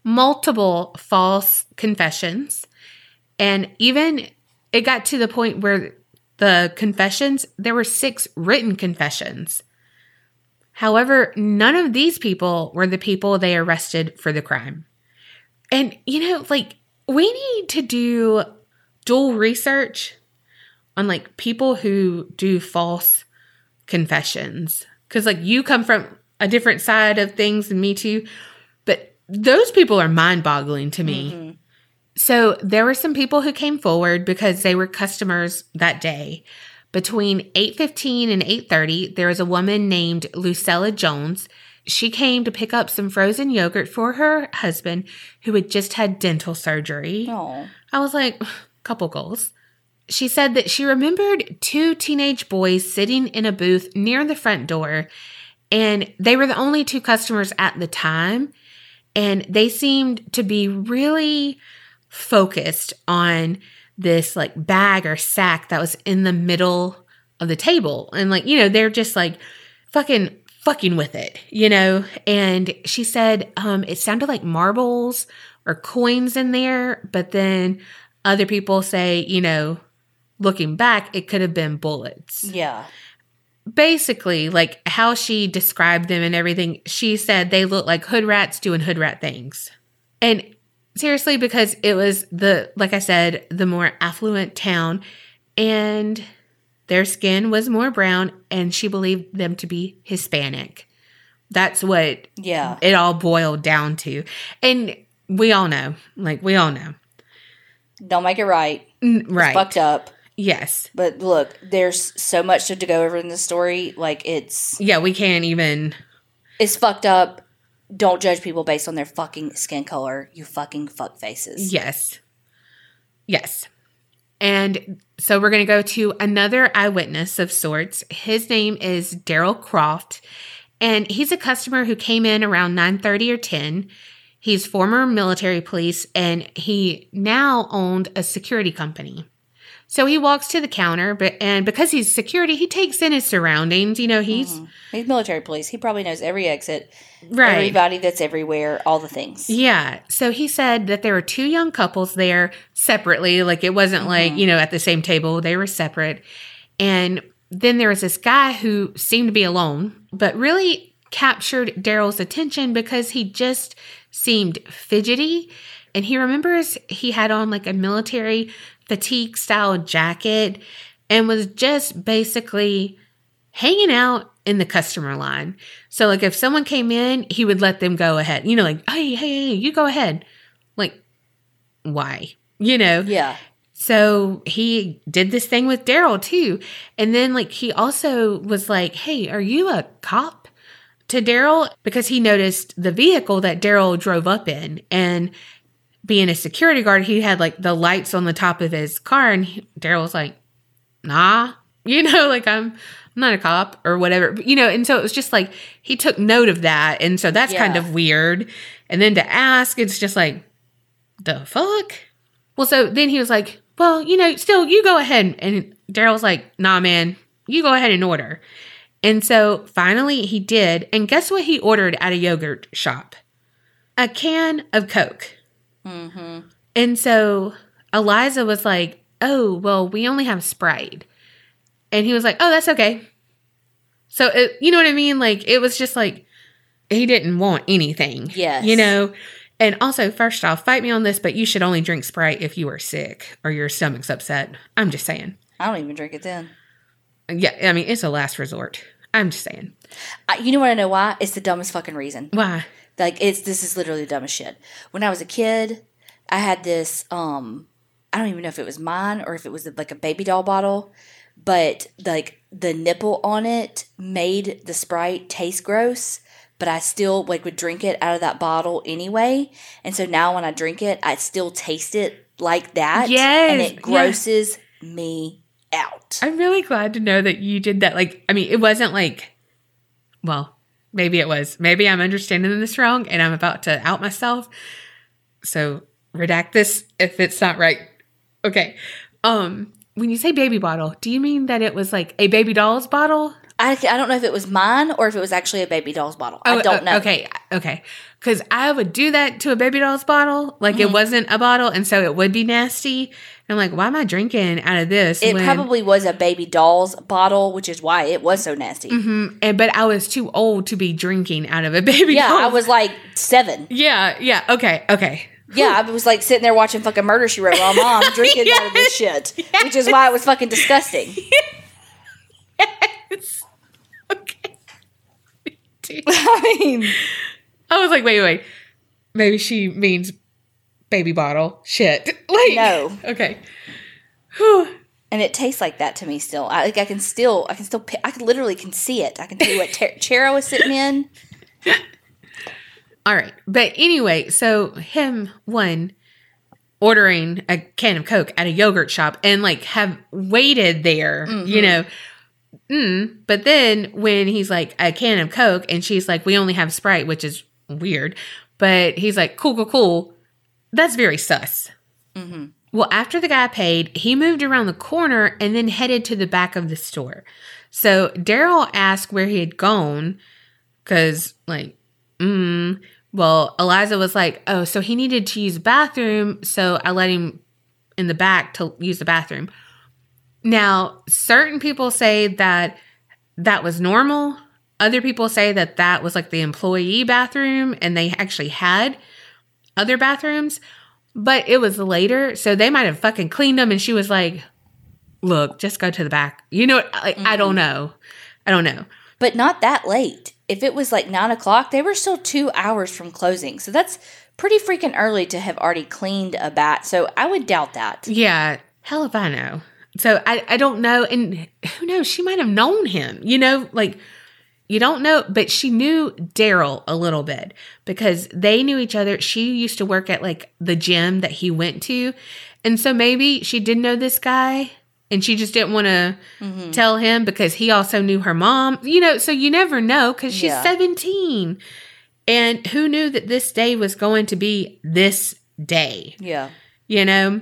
multiple false confessions, and even it got to the point where the confessions, there were six written confessions. However, none of these people were the people they arrested for the crime. And, you know, like, we need to do dual research on like people who do false confessions. Because like you come from a different side of things than me too but those people are mind-boggling to me. Mm-hmm. So there were some people who came forward because they were customers that day. Between 8.15 and 8.30 there was a woman named lucella jones she came to pick up some frozen yogurt for her husband who had just had dental surgery Oh. I was like, couple goals. She said that she remembered two teenage boys sitting in a booth near the front door, and they were the only two customers at the time. And they seemed to be really focused on this like bag or sack that was in the middle of the table. And like, you know, they're just like fucking fucking with it, you know? And she said um it sounded like marbles or coins in there, but then other people say, you know, looking back, it could have been bullets. Yeah. Basically, like how she described them and everything, she said they look like hood rats doing hood rat things. And seriously, because it was the, like I said, the more affluent town and their skin was more brown and she believed them to be Hispanic. That's what Yeah. it all boiled down to. And we all know, like we all know. Don't make it right. Right. Fucked up. Yes. But look, there's so much to go over in this story. Like it's Yeah, we can't even it's fucked up. Don't judge people based on their fucking skin color. You fucking fuck faces. Yes. Yes. And so we're going to go to another eyewitness of sorts. His name is Daryl Croft, and he's a customer who came in around 9:30 or 10. He's former military police and he now owned a security company. So he walks to the counter, but and because he's security, he takes in his surroundings. You know, he's mm-hmm. He's military police. He probably knows every exit, right. everybody that's everywhere, all the things. Yeah. So he said that there were two young couples there separately. Like it wasn't like, mm-hmm. you know, at the same table, they were separate. And then there was this guy who seemed to be alone, but really captured Daryl's attention because he just seemed fidgety. And he remembers he had on like a military fatigue style jacket and was just basically hanging out in the customer line. So like if someone came in, he would let them go ahead. You know, like, hey, hey, hey, you go ahead. Like, why? You know? Yeah. So he did this thing with Daryl too. And then like he also was like, Hey, are you a cop? To Daryl because he noticed the vehicle that Daryl drove up in and being a security guard, he had like the lights on the top of his car and Daryl was like, nah, you know, like I'm I'm not a cop or whatever, you know, and so it was just like he took note of that. And so that's kind of weird. And then to ask, it's just like, the fuck? Well, so then he was like, well, you know, still, you go ahead. And Daryl's like, nah, man, you go ahead and order. And so finally he did. And guess what he ordered at a yogurt shop? A can of Coke. Mm-hmm. And so Eliza was like, oh, well, we only have Sprite. And he was like, oh, that's okay. So, it, you know what I mean? Like, it was just like, he didn't want anything. Yes. You know? And also, first off, fight me on this, but you should only drink Sprite if you are sick or your stomach's upset. I'm just saying. I don't even drink it then. Yeah, I mean, it's a last resort. I'm just saying. I, you know what I know why? It's the dumbest fucking reason. Why? Like it's this is literally the dumbest shit. When I was a kid, I had this um I don't even know if it was mine or if it was like a baby doll bottle, but like the nipple on it made the Sprite taste gross, but I still like would drink it out of that bottle anyway. And so now when I drink it, I still taste it like that. Yes, And it grosses me out. I'm really glad to know that you did that. Like, I mean, it wasn't like, well, maybe it was. Maybe I'm understanding this wrong and I'm about to out myself. So redact this if it's not right. Okay. Um, when you say baby bottle, do you mean that it was like a baby doll's bottle? I, I don't know if it was mine or if it was actually a baby doll's bottle. I Oh, don't uh, know. Okay, okay. Because I would do that to a baby doll's bottle, like Mm-hmm. it wasn't a bottle, and so it would be nasty. I'm like, why am I drinking out of this? It when- probably was a baby doll's bottle, which is why it was so nasty. Mhm. And but I was too old to be drinking out of a baby Yeah, doll. I was like seven. Yeah, yeah. Okay, okay. Yeah, I was like sitting there watching fucking Murder She Wrote while mom drinking out of this shit, which is why it was fucking disgusting. Yes. Okay. I mean, I was like, wait, wait. Maybe she means baby bottle. Shit. Like No. Okay. Whew. and it tastes like that to me still. I like I can still, I can still, I can literally can see it. I can see what ter- chair I was sitting in. All right. But anyway, so him one ordering a can of Coke at a yogurt shop and like have waited there, you know. Mm, but then when he's like a can of Coke and she's like, we only have Sprite, which is weird. But he's like, cool, cool, cool. That's very sus. Well, after the guy paid, he moved around the corner and then headed to the back of the store. So Daryl asked where he had gone because, like, mm, well, Eliza was like, oh, so he needed to use the bathroom. So I let him in the back to use the bathroom. Now, certain people say that that was normal. Other people say that that was like the employee bathroom and they actually had other bathrooms, but it was later. So they might have fucking cleaned them. And she was like, look, just go to the back. You know, like, I don't mm-hmm. know. I don't know. but not that late. If it was like nine o'clock, they were still two hours from closing. So that's pretty freaking early to have already cleaned a bat. So I would doubt that. Yeah, hell if I know. So I, I don't know. And who knows? She might have known him, you know, like you don't know, but she knew Daryl a little bit because they knew each other. She used to work at like the gym that he went to. And so maybe she did know this guy and she just didn't want to Mm-hmm. tell him because he also knew her mom. You know, so you never know because she's Yeah. 17. And who knew that this day was going to be this day? Yeah. you know?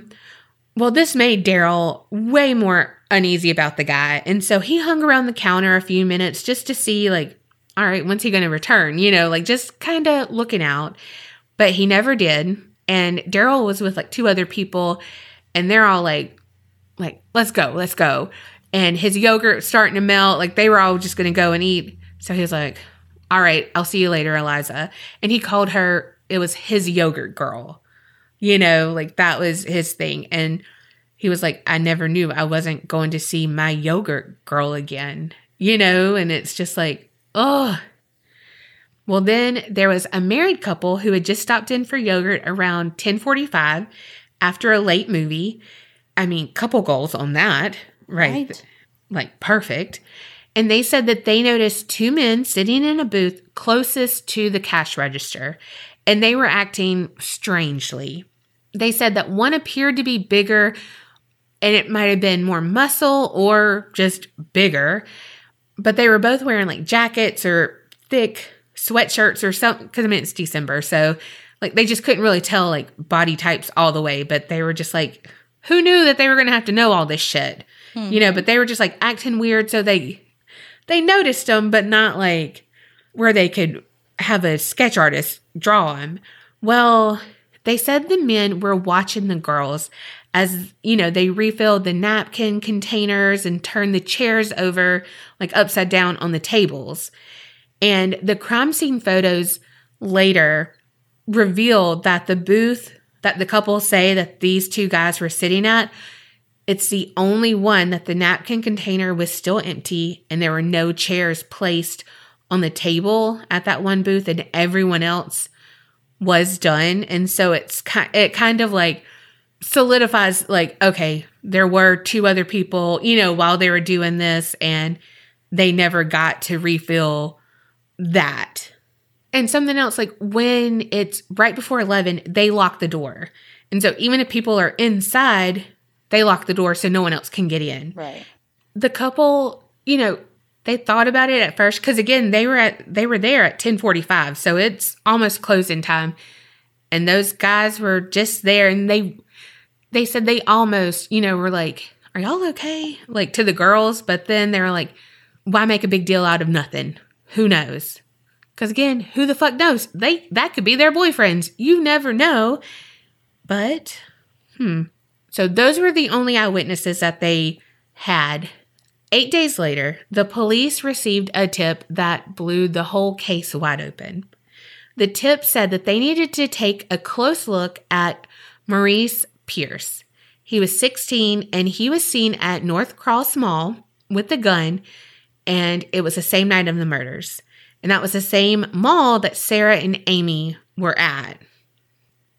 Well, this made Daryl way more uneasy about the guy. And so he hung around the counter a few minutes just to see, like, all right, when's he going to return? You know, like just kind of looking out. But he never did. And Daryl was with like two other people, and they're all like, like, let's go, let's go. And his yogurt starting to melt. Like they were all just going to go and eat. So he was like, all right, I'll see you later, Eliza. And he called her, it was his yogurt girl you know, like that was his thing. And he was like, I never knew I wasn't going to see my yogurt girl again, you know, and it's just like, oh. Well, then there was a married couple who had just stopped in for yogurt around 1045 after a late movie. I mean, couple goals on that, right? Right. Like perfect. And they said that they noticed two men sitting in a booth closest to the cash register, and they were acting strangely. They said that one appeared to be bigger, and it might have been more muscle or just bigger, but they were both wearing like jackets or thick sweatshirts or something. Because I mean, it's December, so like they just couldn't really tell like body types all the way, but they were just like, who knew that they were going to have to know all this shit? You know, but hmm. they were just like acting weird, so they they noticed them, but not like where they could have a sketch artist draw them. Well, they said the men were watching the girls as, you know, they refilled the napkin containers and turned the chairs over like upside down on the tables. And the crime scene photos later revealed that the booth that the couple say that these two guys were sitting at it's the only one that the napkin container was still empty and there were no chairs placed on the table at that one booth and everyone else was done. And so it's it kind of like solidifies like okay, there were two other people, you know, while they were doing this and they never got to refill that. And something else like when it's right before 11, they lock the door. And so even if people are inside, they lock the door so no one else can get in. Right. The couple, you know, they thought about it at first cuz again, they were at they were there at 10:45, so it's almost closing time. And those guys were just there and they they said they almost, you know, were like, "Are y'all okay?" like to the girls, but then they were like, "Why make a big deal out of nothing? Who knows?" Cuz again, who the fuck knows? They that could be their boyfriends. You never know. But hmm. So those were the only eyewitnesses that they had. Eight days later, the police received a tip that blew the whole case wide open. The tip said that they needed to take a close look at Maurice Pierce. He was 16 and he was seen at Northcross Mall with the gun, and it was the same night of the murders. And that was the same mall that Sarah and Amy were at.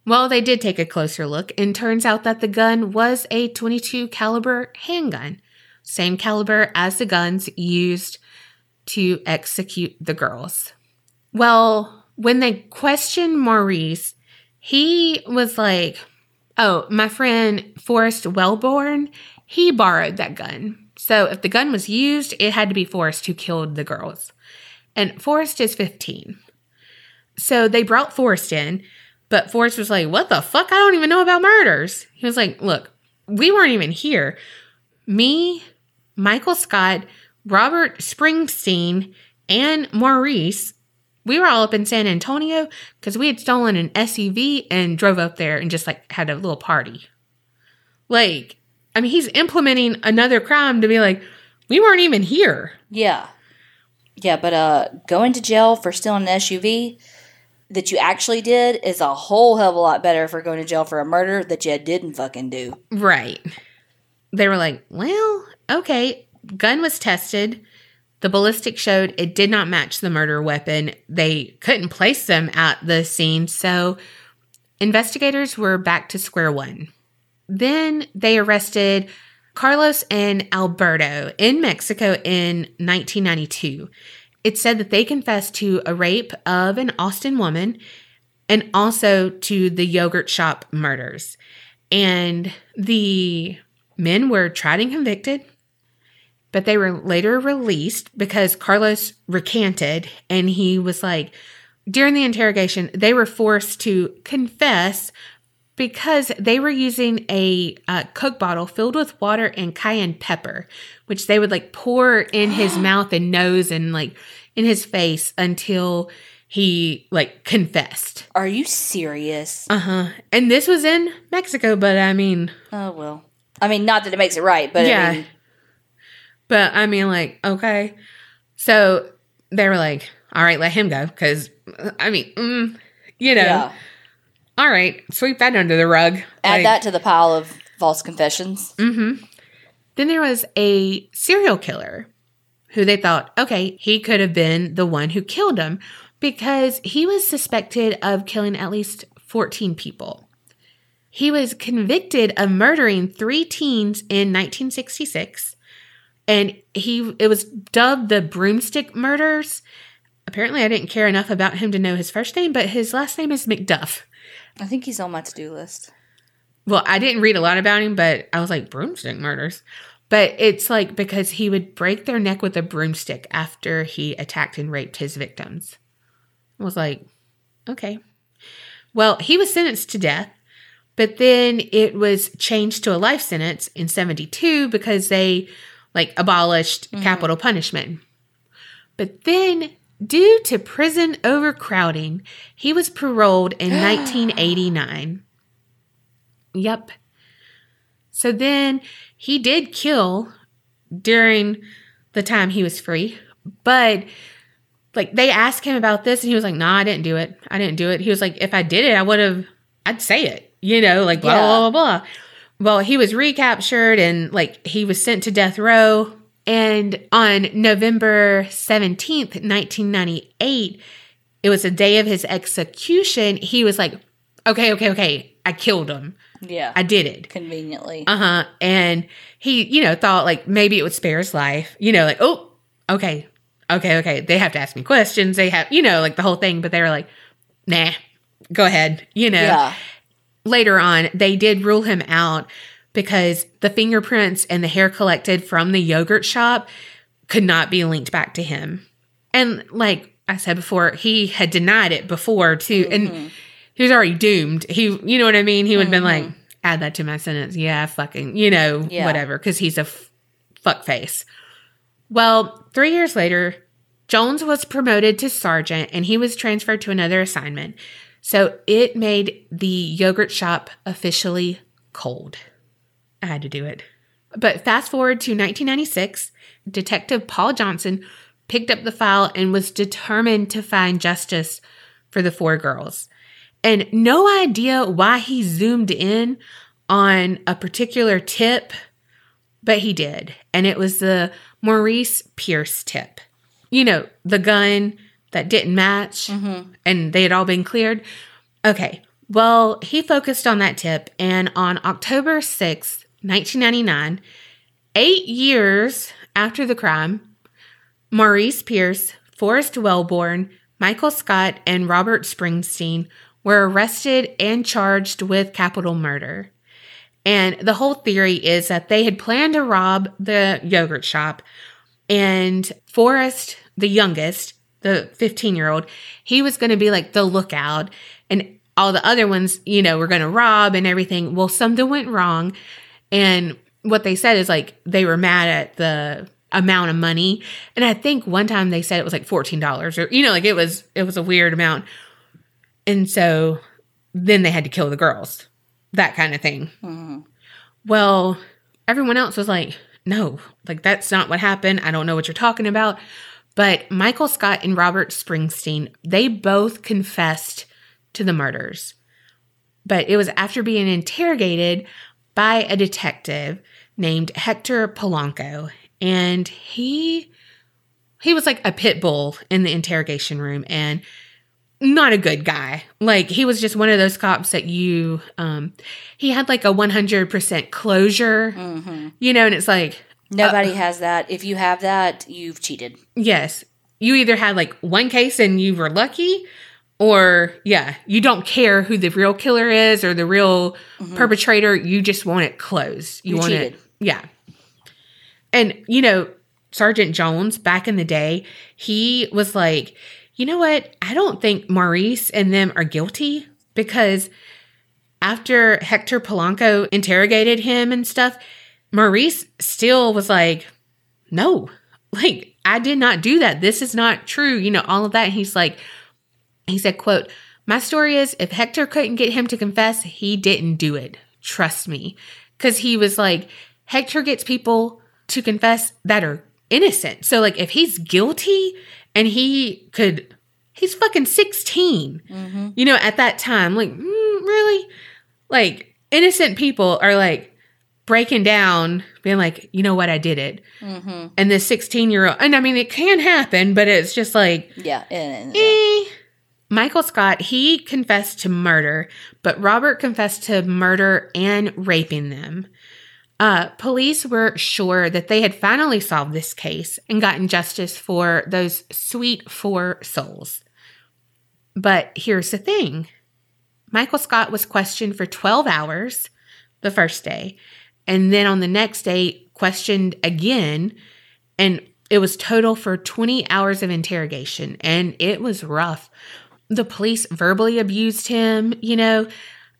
Well, they did take a closer look, and turns out that the gun was a 22 caliber handgun, same caliber as the guns used to execute the girls. Well, when they questioned Maurice, he was like, "Oh, my friend Forrest Welborn, he borrowed that gun. So if the gun was used, it had to be Forrest who killed the girls." And Forrest is 15. So they brought Forrest in, but Forrest was like, What the fuck? I don't even know about murders. He was like, Look, we weren't even here. Me, Michael Scott, Robert Springsteen, and Maurice, we were all up in San Antonio because we had stolen an SUV and drove up there and just like had a little party. Like, I mean, he's implementing another crime to be like, we weren't even here. Yeah. Yeah, but uh going to jail for stealing an SUV that you actually did is a whole hell of a lot better for going to jail for a murder that you didn't fucking do. Right. They were like, well, okay. Gun was tested. The ballistic showed it did not match the murder weapon. They couldn't place them at the scene, so investigators were back to square one. Then they arrested Carlos and Alberto in Mexico in 1992. it said that they confessed to a rape of an Austin woman and also to the yogurt shop murders. And the men were tried and convicted, but they were later released because Carlos recanted and he was like, during the interrogation, they were forced to confess because they were using a uh, Coke bottle filled with water and cayenne pepper, which they would like pour in his mouth and nose and like in his face until he like confessed. Are you serious? Uh huh. And this was in Mexico, but I mean, Oh well. I mean, not that it makes it right, but Yeah. I mean, but I mean, like, okay. So they were like, all right, let him go. Cause I mean, mm, you know, yeah. all right, sweep that under the rug. Add Like- that to the pile of false confessions. Mm-hmm. Then there was a serial killer who they thought, okay, he could have been the one who killed him because he was suspected of killing at least 14 people. He was convicted of murdering three teens in 1966 and he it was dubbed the broomstick murders. Apparently I didn't care enough about him to know his first name, but his last name is McDuff. I think he's on my to do list. Well, I didn't read a lot about him, but I was like, broomstick murders. But it's like because he would break their neck with a broomstick after he attacked and raped his victims. I was like, okay. Well, he was sentenced to death, but then it was changed to a life sentence in 72 because they like abolished mm-hmm. capital punishment. But then, due to prison overcrowding, he was paroled in 1989. Yep. So then he did kill during the time he was free, but like they asked him about this and he was like, "Nah, I didn't do it. I didn't do it." He was like, "If I did it, I would have I'd say it." You know, like blah Yeah. blah blah blah. Well, he was recaptured and like he was sent to death row and on November 17th, 1998, it was the day of his execution, he was like, "Okay, okay, okay. I killed him. Yeah. I did it." Conveniently. Uh huh. And he, you know, thought like maybe it would spare his life. You know, like, oh, okay, okay, okay. They have to ask me questions. They have, you know, like the whole thing. But they were like, nah, go ahead. You know. yeah. Later on, they did rule him out because the fingerprints and the hair collected from the yogurt shop could not be linked back to him. And like I said before, he had denied it before too. And mm-hmm. he was already doomed. He, you know what I mean? He would have been like, mm-hmm. add that to my sentence. Yeah, fucking, you know, Yeah. whatever, because he's a f- fuck face. Well, three years later, Jones was promoted to sergeant and he was transferred to another assignment. So it made the yogurt shop officially cold. I had to do it. But fast forward to 1996, Detective Paul Johnson picked up the file and was determined to find justice for the four girls. And no idea why he zoomed in on a particular tip, but he did. And it was the Maurice Pierce tip. You know, the gun that didn't match mm-hmm. and they had all been cleared. Okay. Well, he focused on that tip, and on October 6th, 1999, eight years after the crime, Maurice Pierce, Forrest Welborn, Michael Scott, and Robert Springsteen were arrested and charged with capital murder. And the whole theory is that they had planned to rob the yogurt shop, and Forrest, the youngest, the 15 year old, he was going to be like the lookout, and all the other ones, you know, were going to rob and everything. Well, something went wrong. And what they said is like they were mad at the amount of money. And I think one time they said it was like $14 or, you know, like it was, it was a weird amount. And so then they had to kill the girls, that kind of thing. Mm-hmm. Well, everyone else was like, no, like that's not what happened. I don't know what you're talking about. But Michael Scott and Robert Springsteen, they both confessed to the murders. But it was after being interrogated by a detective named Hector Polanco. And he he was like a pit bull in the interrogation room and not a good guy. Like he was just one of those cops that you um he had like a 100% closure. You know, and it's like Nobody has that. If you have that, you've cheated. Yes. you either had like one case and you were lucky, or yeah, you don't care who the real killer is or the real perpetrator. You just want it closed. You Mm-hmm. You want cheated. it, yeah. And you know, Sergeant Jones back in the day, he was like, you know what? I don't think Maurice and them are guilty because after Hector Polanco interrogated him and stuff, Maurice still was like, no, like I did not do that. This is not true. You know, all of that. He's like, he said, quote, my story is if Hector couldn't get him to confess, he didn't do it. Trust me. Cause he was like, Hector gets people to confess that are innocent. So like if he's guilty and he could he's fucking 16. You know, at that time, like, mm, really? Like innocent people are like breaking down, being like, you know what, I did it. And the 16 year old, and I mean, it can happen, but it's just like, Yeah. yeah. Eh. Michael Scott, he confessed to murder, but Robert confessed to murder and raping them. Uh, police were sure that they had finally solved this case and gotten justice for those sweet four souls. But here's the thing Michael Scott was questioned for 12 hours the first day, and then on the next day, questioned again, and it was total for 20 hours of interrogation, and it was rough. The police verbally abused him, you know.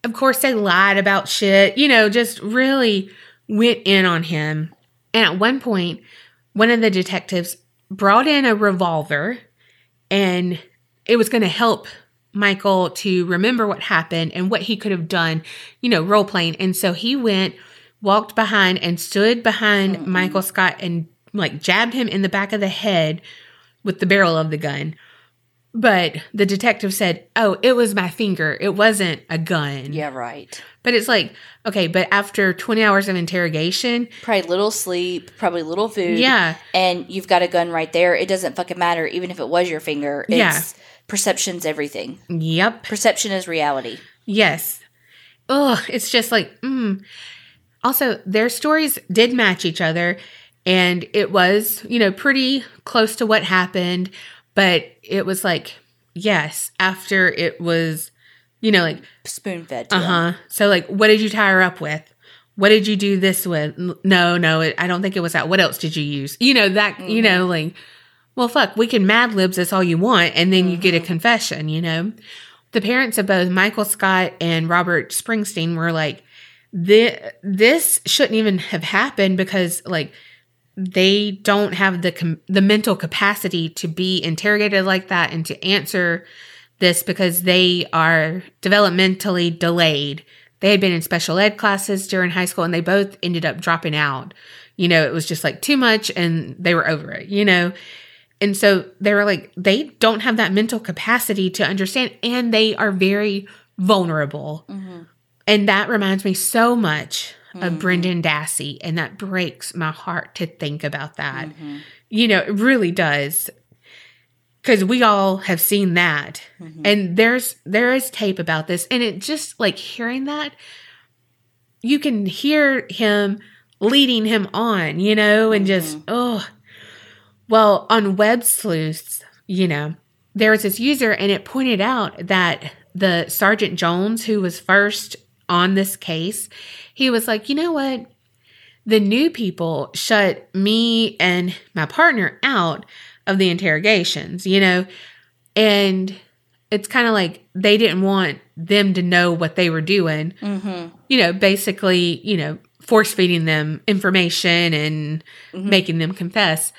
Of course, they lied about shit, you know, just really went in on him. And at one point, one of the detectives brought in a revolver and it was going to help Michael to remember what happened and what he could have done, you know, role playing. And so he went, walked behind, and stood behind Michael Scott and like jabbed him in the back of the head with the barrel of the gun. But the detective said, Oh, it was my finger. It wasn't a gun. Yeah, right. But it's like, okay, but after 20 hours of interrogation, Probably little sleep, probably little food. Yeah. And you've got a gun right there. It doesn't fucking matter, even if it was your finger. It's Yeah. perception's everything. yep. Perception is reality. Yes. Ugh, it's just like, mm. Also, their stories did match each other, and it was, you know, pretty close to what happened, but it was like, yes, after it was, you know, like, Spoon fed Uh huh. So, like, what did you tie her up with? What did you do this with? No, no, it, I don't think it was that. What else did you use? You know, that, you know, like, well, fuck, we can Mad Libs this all you want, and then you get a confession, you know? The parents of both Michael Scott and Robert Springsteen were like, this, this shouldn't even have happened because, like, they don't have the com- the mental capacity to be interrogated like that and to answer this because they are developmentally delayed. They had been in special ed classes during high school and they both ended up dropping out. You know, it was just like too much and they were over it, you know? And so they were like, they don't have that mental capacity to understand and they are very vulnerable. Mm-hmm. And that reminds me so much of mm-hmm. Brendan Dassey. And that breaks my heart to think about that. Mm-hmm. You know, it really does. Cause we all have seen that. Mm-hmm. And there's there is tape about this. And it just like hearing that, you can hear him leading him on, you know, and just oh well, on Web Sleuths, you know, there was this user and it pointed out that the Sergeant Jones, who was first on this case, he was like, you know what? The new people shut me and my partner out of the interrogations, you know? And it's kind of like they didn't want them to know what they were doing. Mm-hmm. You know, basically, you know, force feeding them information and making them confess.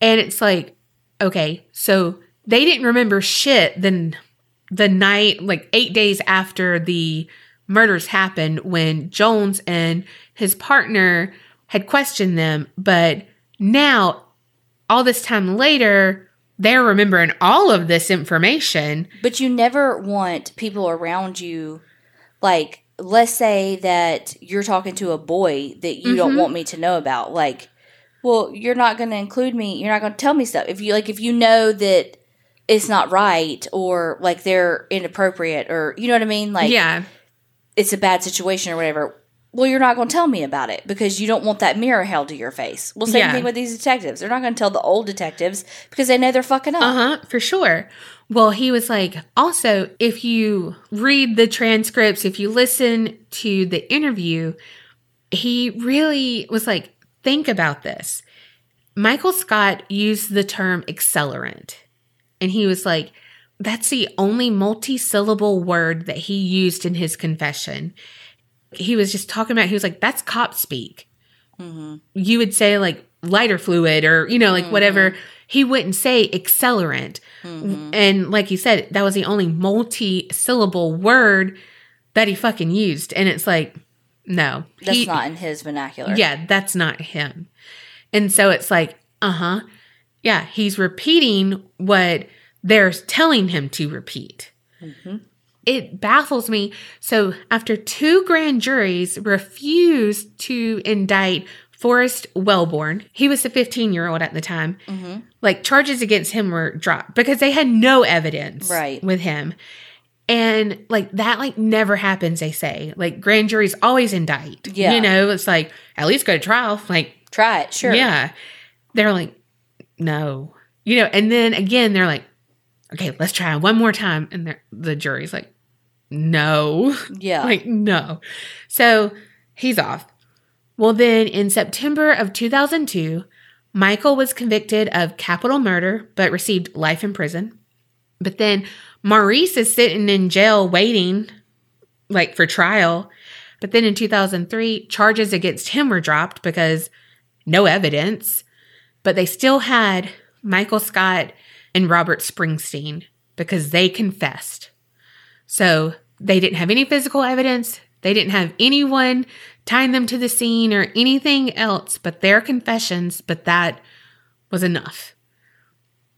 And it's like, okay, so they didn't remember shit then the night, like eight days after the murders happened when Jones and his partner had questioned them. But now, all this time later, they're remembering all of this information. But you never want people around you, like, let's say that you're talking to a boy that you don't Mhm. want me to know about. Like, well, you're not going to include me. You're not going to tell me stuff. If you, like, if you know that it's not right or, like, they're inappropriate or, you know what I mean? Like, yeah. It's a bad situation or whatever. well, you're not going to tell me about it because you don't want that mirror held to your face. Well, same Yeah. thing with these detectives. They're not going to tell the old detectives because they know they're fucking up. Uh huh, for sure. Well, he was like, also, if you read the transcripts, if you listen to the interview, he really was like, think about this. Michael Scott used the term accelerant, and he was like, that's the only multi-syllable word that he used in his confession. He was just talking about, he was like, that's cop speak. Mm-hmm. You would say like lighter fluid or you know like mm-hmm. whatever. He wouldn't say accelerant. Mm-hmm. And like you said that was the only multi-syllable word that he fucking used. And it's like no. That's he- not in his vernacular. yeah that's not him. And so it's like uh-huh. Yeah he's repeating what they're telling him to repeat mm-hmm. it baffles me. So, after two grand juries refused to indict Forrest Welborn, he was a 15 year old at the time, mm-hmm. like charges against him were dropped because they had no evidence Right. with him. And like that, like never happens, they say. Like grand juries always indict. Yeah. You know, it's like at least go to trial. Like, Try it, sure. yeah. They're like, no. You know, and then again, they're like, okay, let's try one more time. And the jury's like, no. Yeah. like, no. So he's off. Well, then in September of 2002, Michael was convicted of capital murder but received life in prison. But then Maurice is sitting in jail waiting, like for trial. But then in 2003, charges against him were dropped because no evidence. But they still had Michael Scott and Robert Springsteen because they confessed. So they didn't have any physical evidence. They didn't have anyone tying them to the scene or anything else but their confessions, but that was enough.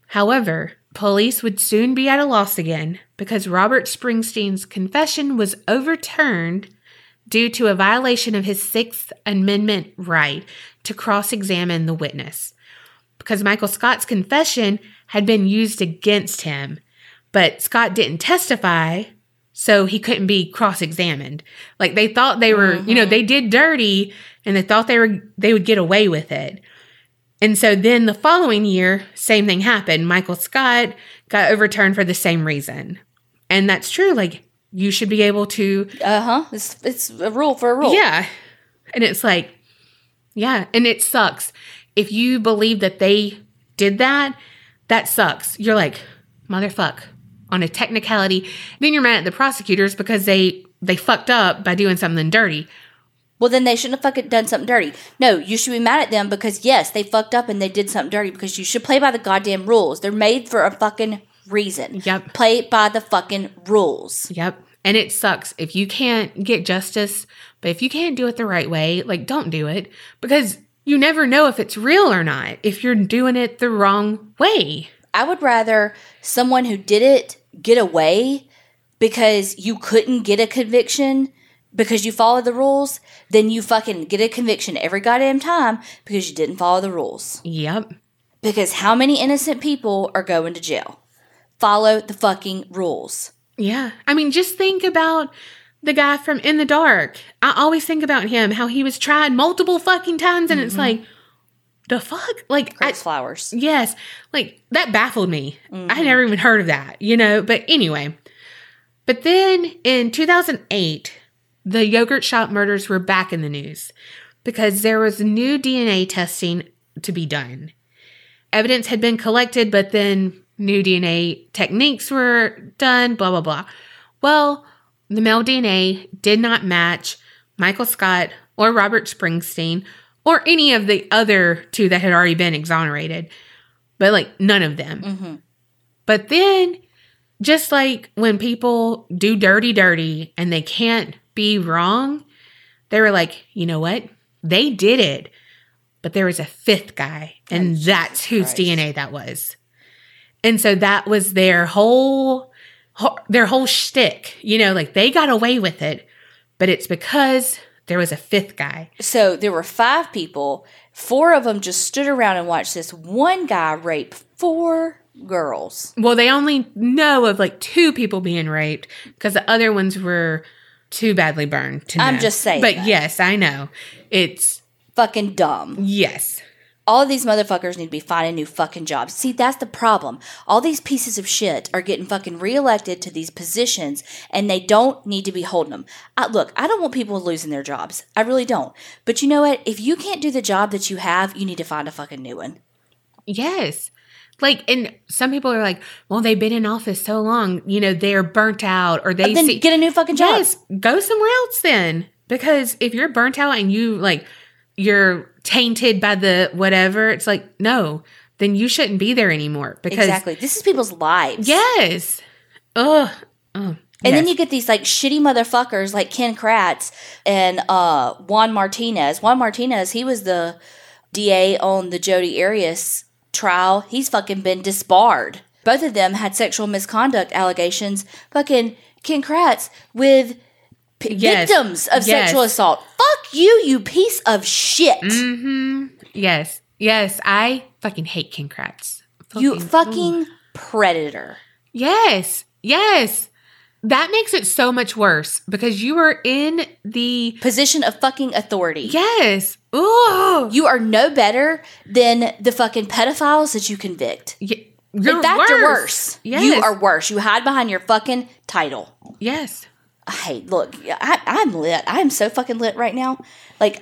However, police would soon be at a loss again because Robert Springsteen's confession was overturned due to a violation of his Sixth Amendment right to cross examine the witness. Because Michael Scott's confession had been used against him, but Scott didn't testify, so he couldn't be cross examined. Like they thought they were, you know, they did dirty and they thought they were they would get away with it. And so then the following year, same thing happened. Michael Scott got overturned for the same reason. And that's true. Like you should be able to Uh huh. It's it's a rule for a rule. yeah. And it's like, yeah. And it sucks. If you believe that they did that, that sucks. You're like, motherfuck, on a technicality. Then you're mad at the prosecutors because they they fucked up by doing something dirty. Well, then they shouldn't have fucking done something dirty. No, you should be mad at them because yes, they fucked up and they did something dirty because you should play by the goddamn rules. They're made for a fucking reason. Yep. Play by the fucking rules. Yep. And it sucks if you can't get justice, but if you can't do it the right way, like don't do it because you never know if it's real or not if you're doing it the wrong way. I would rather someone who did it get away because you couldn't get a conviction because you followed the rules than you fucking get a conviction every goddamn time because you didn't follow the rules. Yep. Because how many innocent people are going to jail? Follow the fucking rules. Yeah. I mean, just think about the guy from In the Dark. I always think about him, how he was tried multiple fucking times, and it's mm-hmm. like, the fuck? Like, I, flowers. yes, like that baffled me. I had mm-hmm. never even heard of that, you know? But anyway, but then in 2008, the yogurt shop murders were back in the news because there was new DNA testing to be done. Evidence had been collected, but then new DNA techniques were done, blah, blah, blah. Well, the male DNA did not match Michael Scott or Robert Springsteen or any of the other two that had already been exonerated, but like none of them. Mm-hmm. But then, just like when people do dirty, dirty and they can't be wrong, they were like, you know what? They did it. But there was a fifth guy, and that's whose Christ. DNA that was. And so that was their whole their whole shtick. You know, like they got away with it, but it's because there was a fifth guy. So there were five people. Four of them just stood around and watched this one guy rape four girls. Well, they only know of like two people being raped because the other ones were too badly burned to I'm know. just saying But that. yes, I know. It's Fucking dumb. yes. All of these motherfuckers need to be finding new fucking jobs. See, that's the problem. All these pieces of shit are getting fucking reelected to these positions and they don't need to be holding them. I, look, I don't want people losing their jobs. I really don't. But you know what? If you can't do the job that you have, you need to find a fucking new one. Yes. Like, and some people are like, well, they've been in office so long, you know, they're burnt out or they Then see. get a new fucking job. yes, go somewhere else then. Because if you're burnt out and you like, you're tainted by the whatever, it's like, no, then you shouldn't be there anymore. Because, Exactly. This is people's lives. yes. Ugh. Oh, And then you get these like shitty motherfuckers like Ken Kratz and uh, Juan Martinez. Juan Martinez, he was the DA on the Jodi Arias trial. He's fucking been disbarred. Both of them had sexual misconduct allegations. Fucking Ken Kratz with p- Yes. victims of Yes. sexual assault. Fuck you, you piece of shit. Mm-hmm. Yes. Yes. I fucking hate Ken Kratz. you fucking predator. Yes. Yes. That makes it so much worse because you are in the Position of fucking authority. yes. Ooh. You are no better than the fucking pedophiles that you convict. Y- You're In fact, worse. you're worse. Yes. You are worse. You hide behind your fucking title. Yes. Hey, look, I, I'm lit. I'm so fucking lit right now. Like,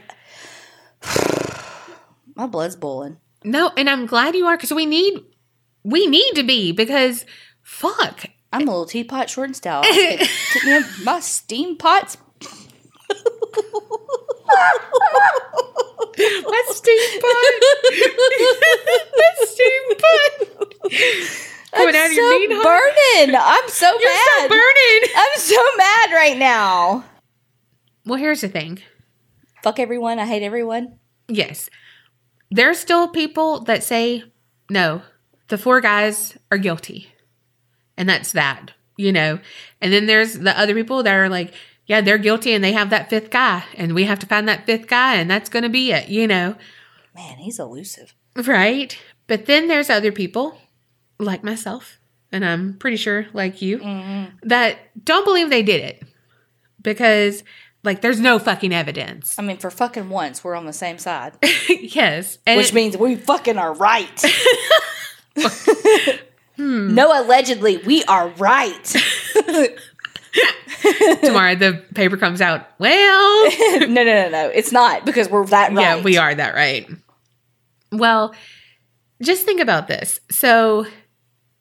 my blood's boiling. No, and I'm glad you are because we need we need to be because fuck. I'm a little teapot, short and stout. Could me my steam pots. My steam pot. My steam pot. Coming out of your so hole. burning. I'm so You're mad. so burning. I'm so mad right now. Well, here's the thing. Fuck everyone. I hate everyone. Yes. There's still people that say, no, the four guys are guilty. And that's that, you know. And then there's the other people that are like, yeah, they're guilty and they have that fifth guy. And we have to find that fifth guy and that's going to be it, you know. Man, he's elusive. Right. But then there's other people like myself, and I'm pretty sure like you, mm-hmm. that don't believe they did it because, like, there's no fucking evidence. I mean, for fucking once, we're on the same side. yes. And Which it- means we fucking are right. Hmm. No, allegedly, we are right. tomorrow the paper comes out. Well, no, no, no, no. It's not because we're that right. yeah, we are that right. Well, just think about this. So,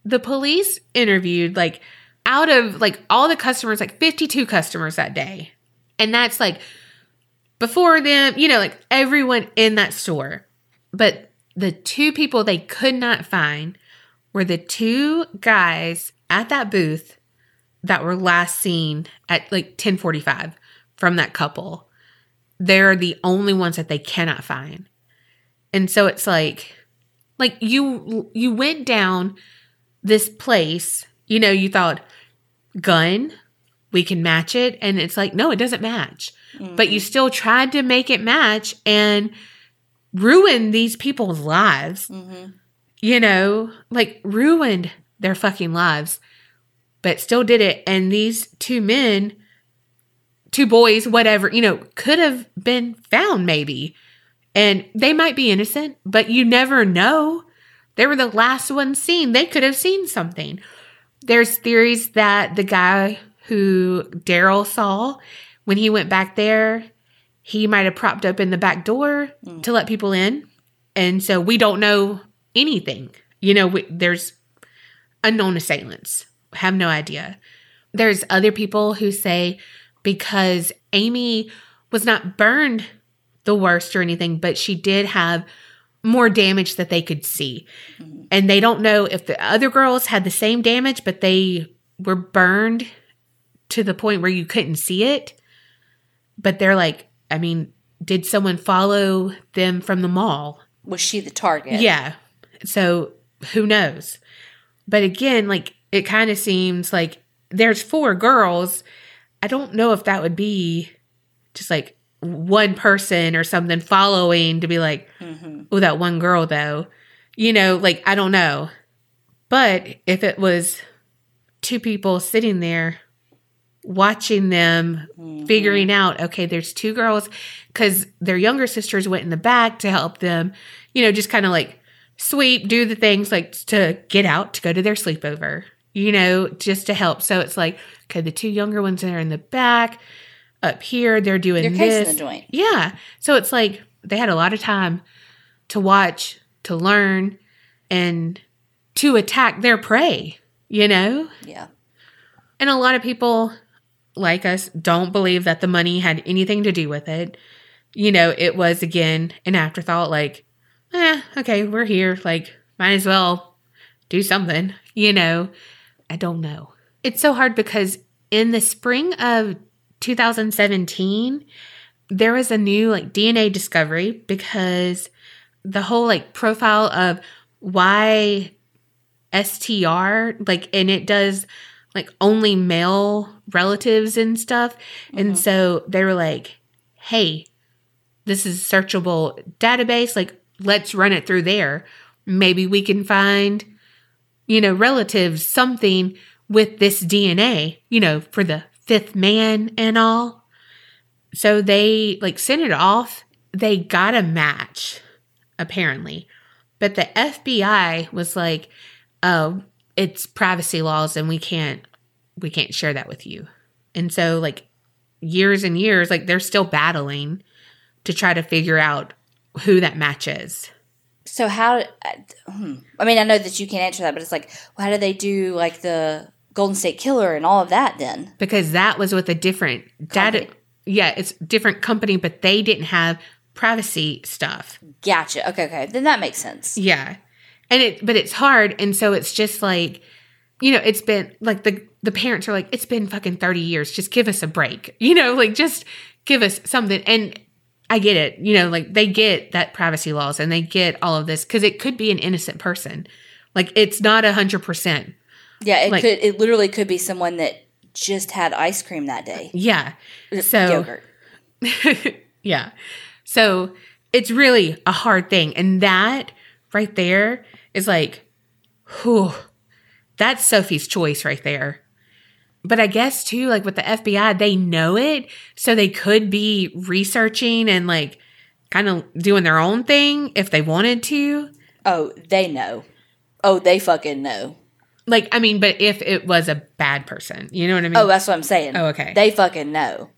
the police interviewed like out of like all the customers, like 52 customers that day. And that's like before them, you know, like everyone in that store. But the two people they could not find were the two guys at that booth that were last seen at like 1045 from that couple. They're the only ones that they cannot find. And so it's like like you you went down this place, you know, you thought gun, we can match it and it's like no, it doesn't match. But you mm-hmm. still tried to make it match and ruin these people's lives. Mm-hmm. You know, like ruined their fucking lives. But still did it and these two men two boys, whatever, you know, could have been found maybe. And they might be innocent, but you never know. They were the last ones seen. They could have seen something. There's theories that the guy who Daryl saw when he went back there, he might have propped up in the back door to let people in. And so we don't know anything. You know, we, there's unknown assailants. Have no idea. There's other people who say because Amy was not burned the worst or anything, but she did have more damage that they could see. Mm-hmm. And they don't know if the other girls had the same damage, but they were burned to the point where you couldn't see it. But they're like, I mean, did someone follow them from the mall? Was she the target? Yeah. So who knows? But again, like it kind of seems like there's four girls. I don't know if that would be just like one person or something following to be like, oh, that one girl though. You know, like I don't know. But if it was two people sitting there, watching them mm-hmm. figuring out okay there's two girls because their younger sisters went in the back to help them you know just kind of like sweep do the things like to get out to go to their sleepover you know just to help so it's like okay the two younger ones are in the back up here they're doing They're this casing the joint. yeah so it's like they had a lot of time to watch to learn and to attack their prey you know Yeah. and a lot of people like us don't believe that the money had anything to do with it. You know, it was again an afterthought, like, eh, okay, we're here. Like, might as well do something. You know, I don't know. It's so hard because in the spring of 2017, there was a new like DNA discovery because the whole like profile of why STR, like, and it does like only male relatives and stuff. And mm-hmm. so they were like, hey, this is a searchable database. Like, let's run it through there. Maybe we can find, you know, relatives, something with this DNA, you know, for the fifth man and all. So they like sent it off. They got a match, apparently. But the FBI was like, oh, it's privacy laws and we can't we can't share that with you. And so like years and years, like they're still battling to try to figure out who that match is. So how? I mean, I know that you can't answer that, but it's like, well, how do they do like the Golden State Killer and all of that? Then Because that was with a different data Company. yeah, it's different company, but they didn't have privacy stuff. gotcha. Okay, okay, then that makes sense. Yeah. And it but it's hard and so it's just like you know, it's been like the the parents are like it's been fucking 30 years. Just give us a break. You know, like just give us something and I get it. You know, like they get that privacy laws and they get all of this cuz it could be an innocent person. Like it's not a 100%. Yeah, it Like- could. It literally could be someone that just had ice cream that day. Yeah. So Yogurt. yeah. So it's really a hard thing. And that right there is like, whew, that's Sophie's choice right there. But I guess too, like with the FBI, they know it. So they could be researching and like kind of doing their own thing if they wanted to. Oh, they know. Oh, they fucking know. Like, I mean, but if it was a bad person, you know what I mean? Oh, that's what I'm saying. Oh, okay. They fucking know.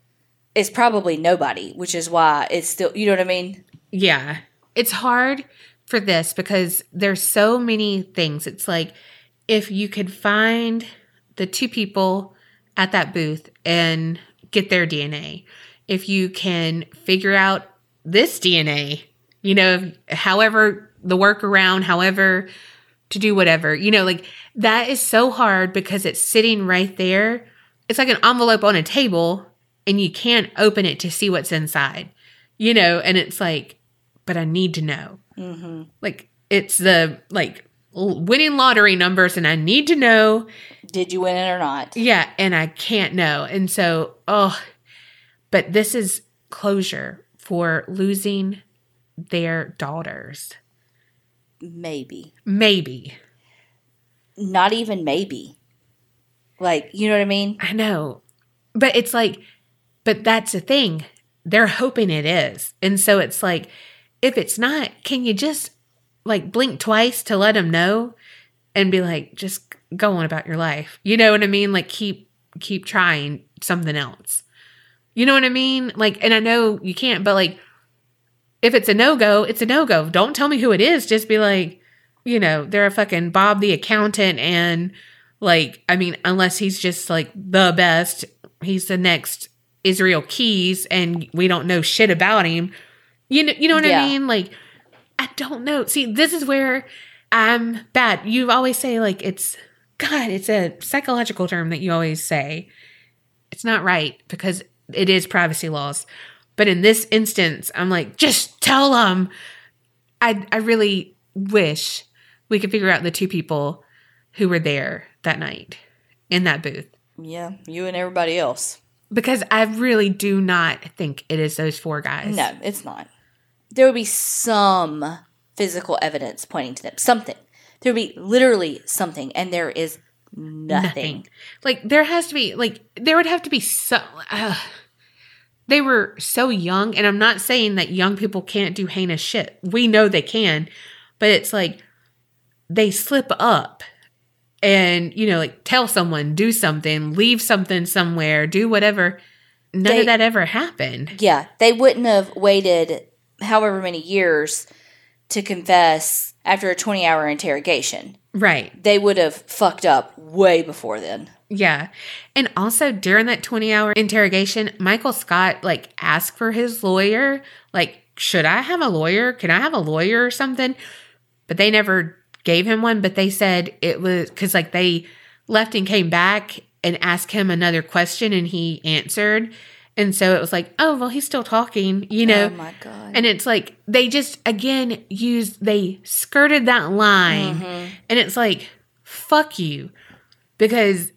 It's probably nobody, which is why it's still. You know what I mean? Yeah. It's hard for this because there's so many things. It's like if you could find the two people at that booth and get their DNA, if you can figure out this DNA, you know, however the workaround, however to do whatever, you know, like that is so hard because it's sitting right there. It's like an envelope on a table and you can't open it to see what's inside, you know, and it's like, but I need to know. Mm-hmm. Like it's the like winning lottery numbers and I need to know. Did you win it or not? Yeah, and I can't know. And so, oh, but this is closure for losing their daughters. Maybe. Maybe. Not even maybe. Like, you know what I mean? I know. But it's like, but that's the thing. They're hoping it is. And so it's like, if it's not, can you just like blink twice to let them know and be like, just go on about your life? You know what I mean? Like, keep, keep trying something else. You know what I mean? Like, and I know you can't, but like, if it's a no go, it's a no go. Don't tell me who it is. Just be like, you know, they're a fucking Bob the accountant and like, I mean, unless he's just like the best, he's the next Israel Keyes and we don't know shit about him. You know, you know what Yeah. I mean? Like, I don't know. See, this is where I'm bad. You always say like it's God, it's a psychological term that you always say. It's not right because it is privacy laws. But in this instance, I'm like, just tell them. I I really wish we could figure out the two people who were there that night in that booth Yeah, you and everybody else. because I really do not think it is those four guys. No, it's not. There would be some physical evidence pointing to them. Something. There would be literally something, and there is Nothing. Like there has to be like there would have to be so uh, they were so young and I'm not saying that young people can't do heinous shit. We know they can, but it's like they slip up and you know like tell someone do something, leave something somewhere, do whatever. None They- of that ever happened. Yeah, they wouldn't have waited however many years to confess after a 20 hour interrogation. Right. They would have fucked up way before then. Yeah. And also during that 20 hour interrogation, Michael Scott like asked for his lawyer, like, should I have a lawyer? Can I have a lawyer or something? But they never gave him one, but they said it was because like they left and came back and asked him another question and he answered. And so it was like, oh, well, he's still talking, you oh know? oh my God. And it's like they just again used they skirted that line, mm-hmm. and it's like fuck you, because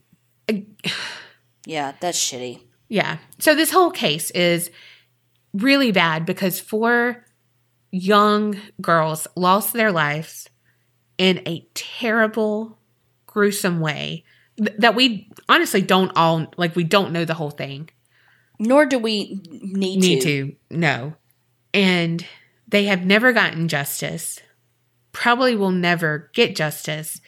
yeah, that's shitty. yeah. So this whole case is really bad because four young girls lost their lives in a terrible, gruesome way that we honestly don't all like. We don't know the whole thing. Nor do we need, to need to. to. No. And they have never gotten justice, probably will never get justice.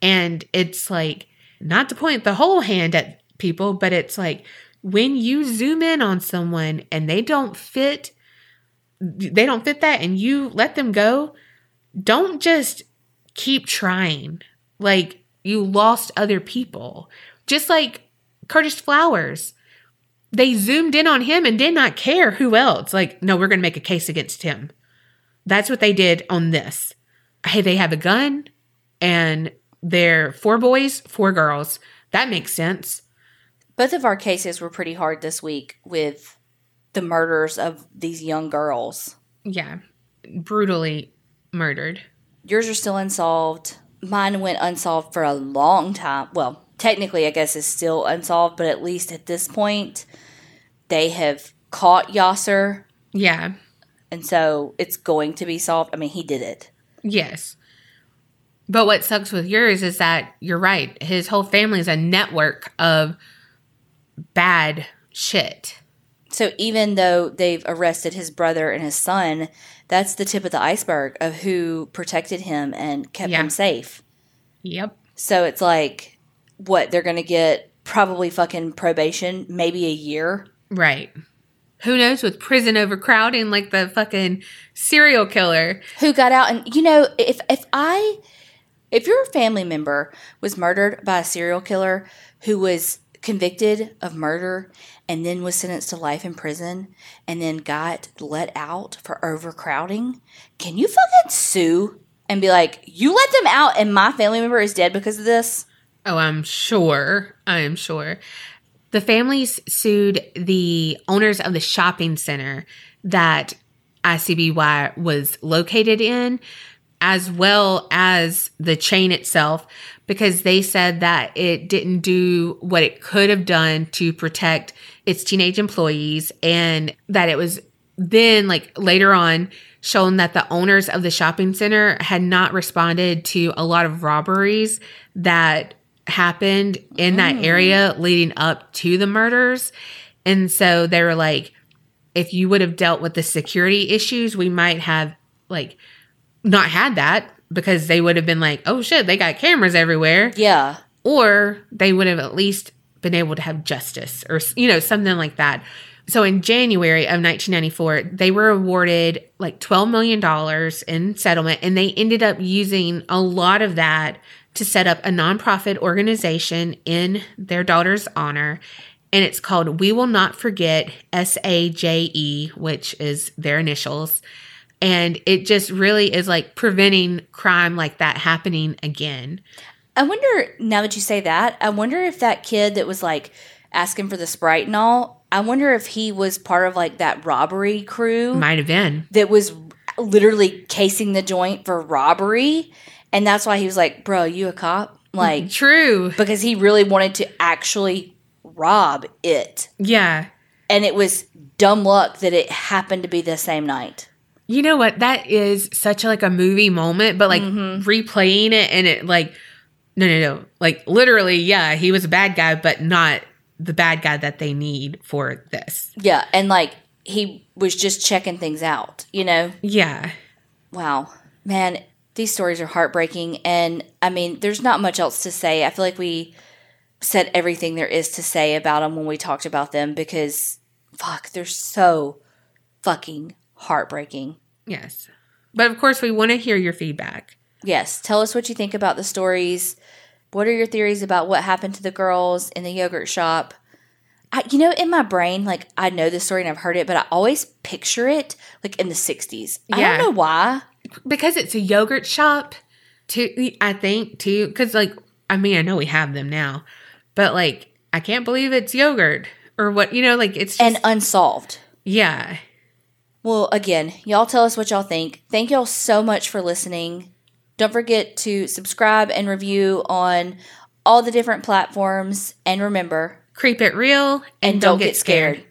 And it's like, not to point the whole hand at people, but it's like when you zoom in on someone and they don't fit, they don't fit that and you let them go, don't just keep trying. Like you lost other people. Just like Curtis Flowers they zoomed in on him and did not care who else. Like, no, we're going to make a case against him. That's what they did on this. Hey, they have a gun and they're four boys, four girls. That makes sense. Both of our cases were pretty hard this week with the murders of these young girls. Yeah. Brutally murdered. Yours are still unsolved. Mine went unsolved for a long time. Well, technically, I guess it's still unsolved, but at least at this point, they have caught Yaser, Yeah. and so it's going to be solved. I mean, he did it. Yes. But what sucks with yours is that you're right. His whole family is a network of bad shit. So even though they've arrested his brother and his son, that's the tip of the iceberg of who protected him and kept Yeah. him safe. Yep. So it's like, what, they're going to get probably fucking probation, maybe a year. Right. Who knows with prison overcrowding like the fucking serial killer. Who got out and you know, if if I if your family member was murdered by a serial killer who was convicted of murder and then was sentenced to life in prison and then got let out for overcrowding, can you fucking sue and be like, "You let them out and my family member is dead because of this?" Oh, I'm sure. I am sure. The families sued the owners of the shopping center that ICBY was located in, as well as the chain itself, because they said that it didn't do what it could have done to protect its teenage employees and that it was then, like later on, shown that the owners of the shopping center had not responded to a lot of robberies that happened in that oh. area leading up to the murders. And so they were like, if you would have dealt with the security issues, we might have like not had that because they would have been like, oh shit, they got cameras everywhere. Yeah. Or they would have at least been able to have justice or, you know, something like that. So in January of 1994, they were awarded like $12 million in settlement, and they ended up using a lot of that to set up a nonprofit organization in their daughter's honor. And it's called We Will Not Forget SAJE, which is their initials. And it just really is like preventing crime like that happening again. I wonder now that you say that, I wonder if that kid that was like asking for the sprite and all, I wonder if he was part of like that robbery crew Might have been. that was literally casing the joint for robbery. And that's why he was like, Bro, you a cop? Like, True. because he really wanted to actually rob it. Yeah. And it was dumb luck that it happened to be the same night. You know what? That is such like a movie moment, but like mm-hmm. replaying it and it like No, no, no. Like literally, yeah, he was a bad guy, but not the bad guy that they need for this. Yeah, and like he was just checking things out, you know? Yeah. Wow. Man, these stories are heartbreaking and I mean, there's not much else to say. I feel like we said everything there is to say about them when we talked about them because fuck, they're so fucking heartbreaking. Yes. But of course, we want to hear your feedback. Yes, tell us what you think about the stories. What are your theories about what happened to the girls in the yogurt shop? I, you know, in my brain, like I know the story and I've heard it, but I always picture it like in the 60s. I don't know why. Because it's a yogurt shop, too, I think, too. Because, like, I mean, I know we have them now, but, like, I can't believe it's yogurt or what, you know, like, it's just, And unsolved. yeah. Well, again, y'all tell us what y'all think. Thank y'all so much for listening. Don't forget to subscribe and review on all the different platforms. And remember, Creep it real and, don't, get scared.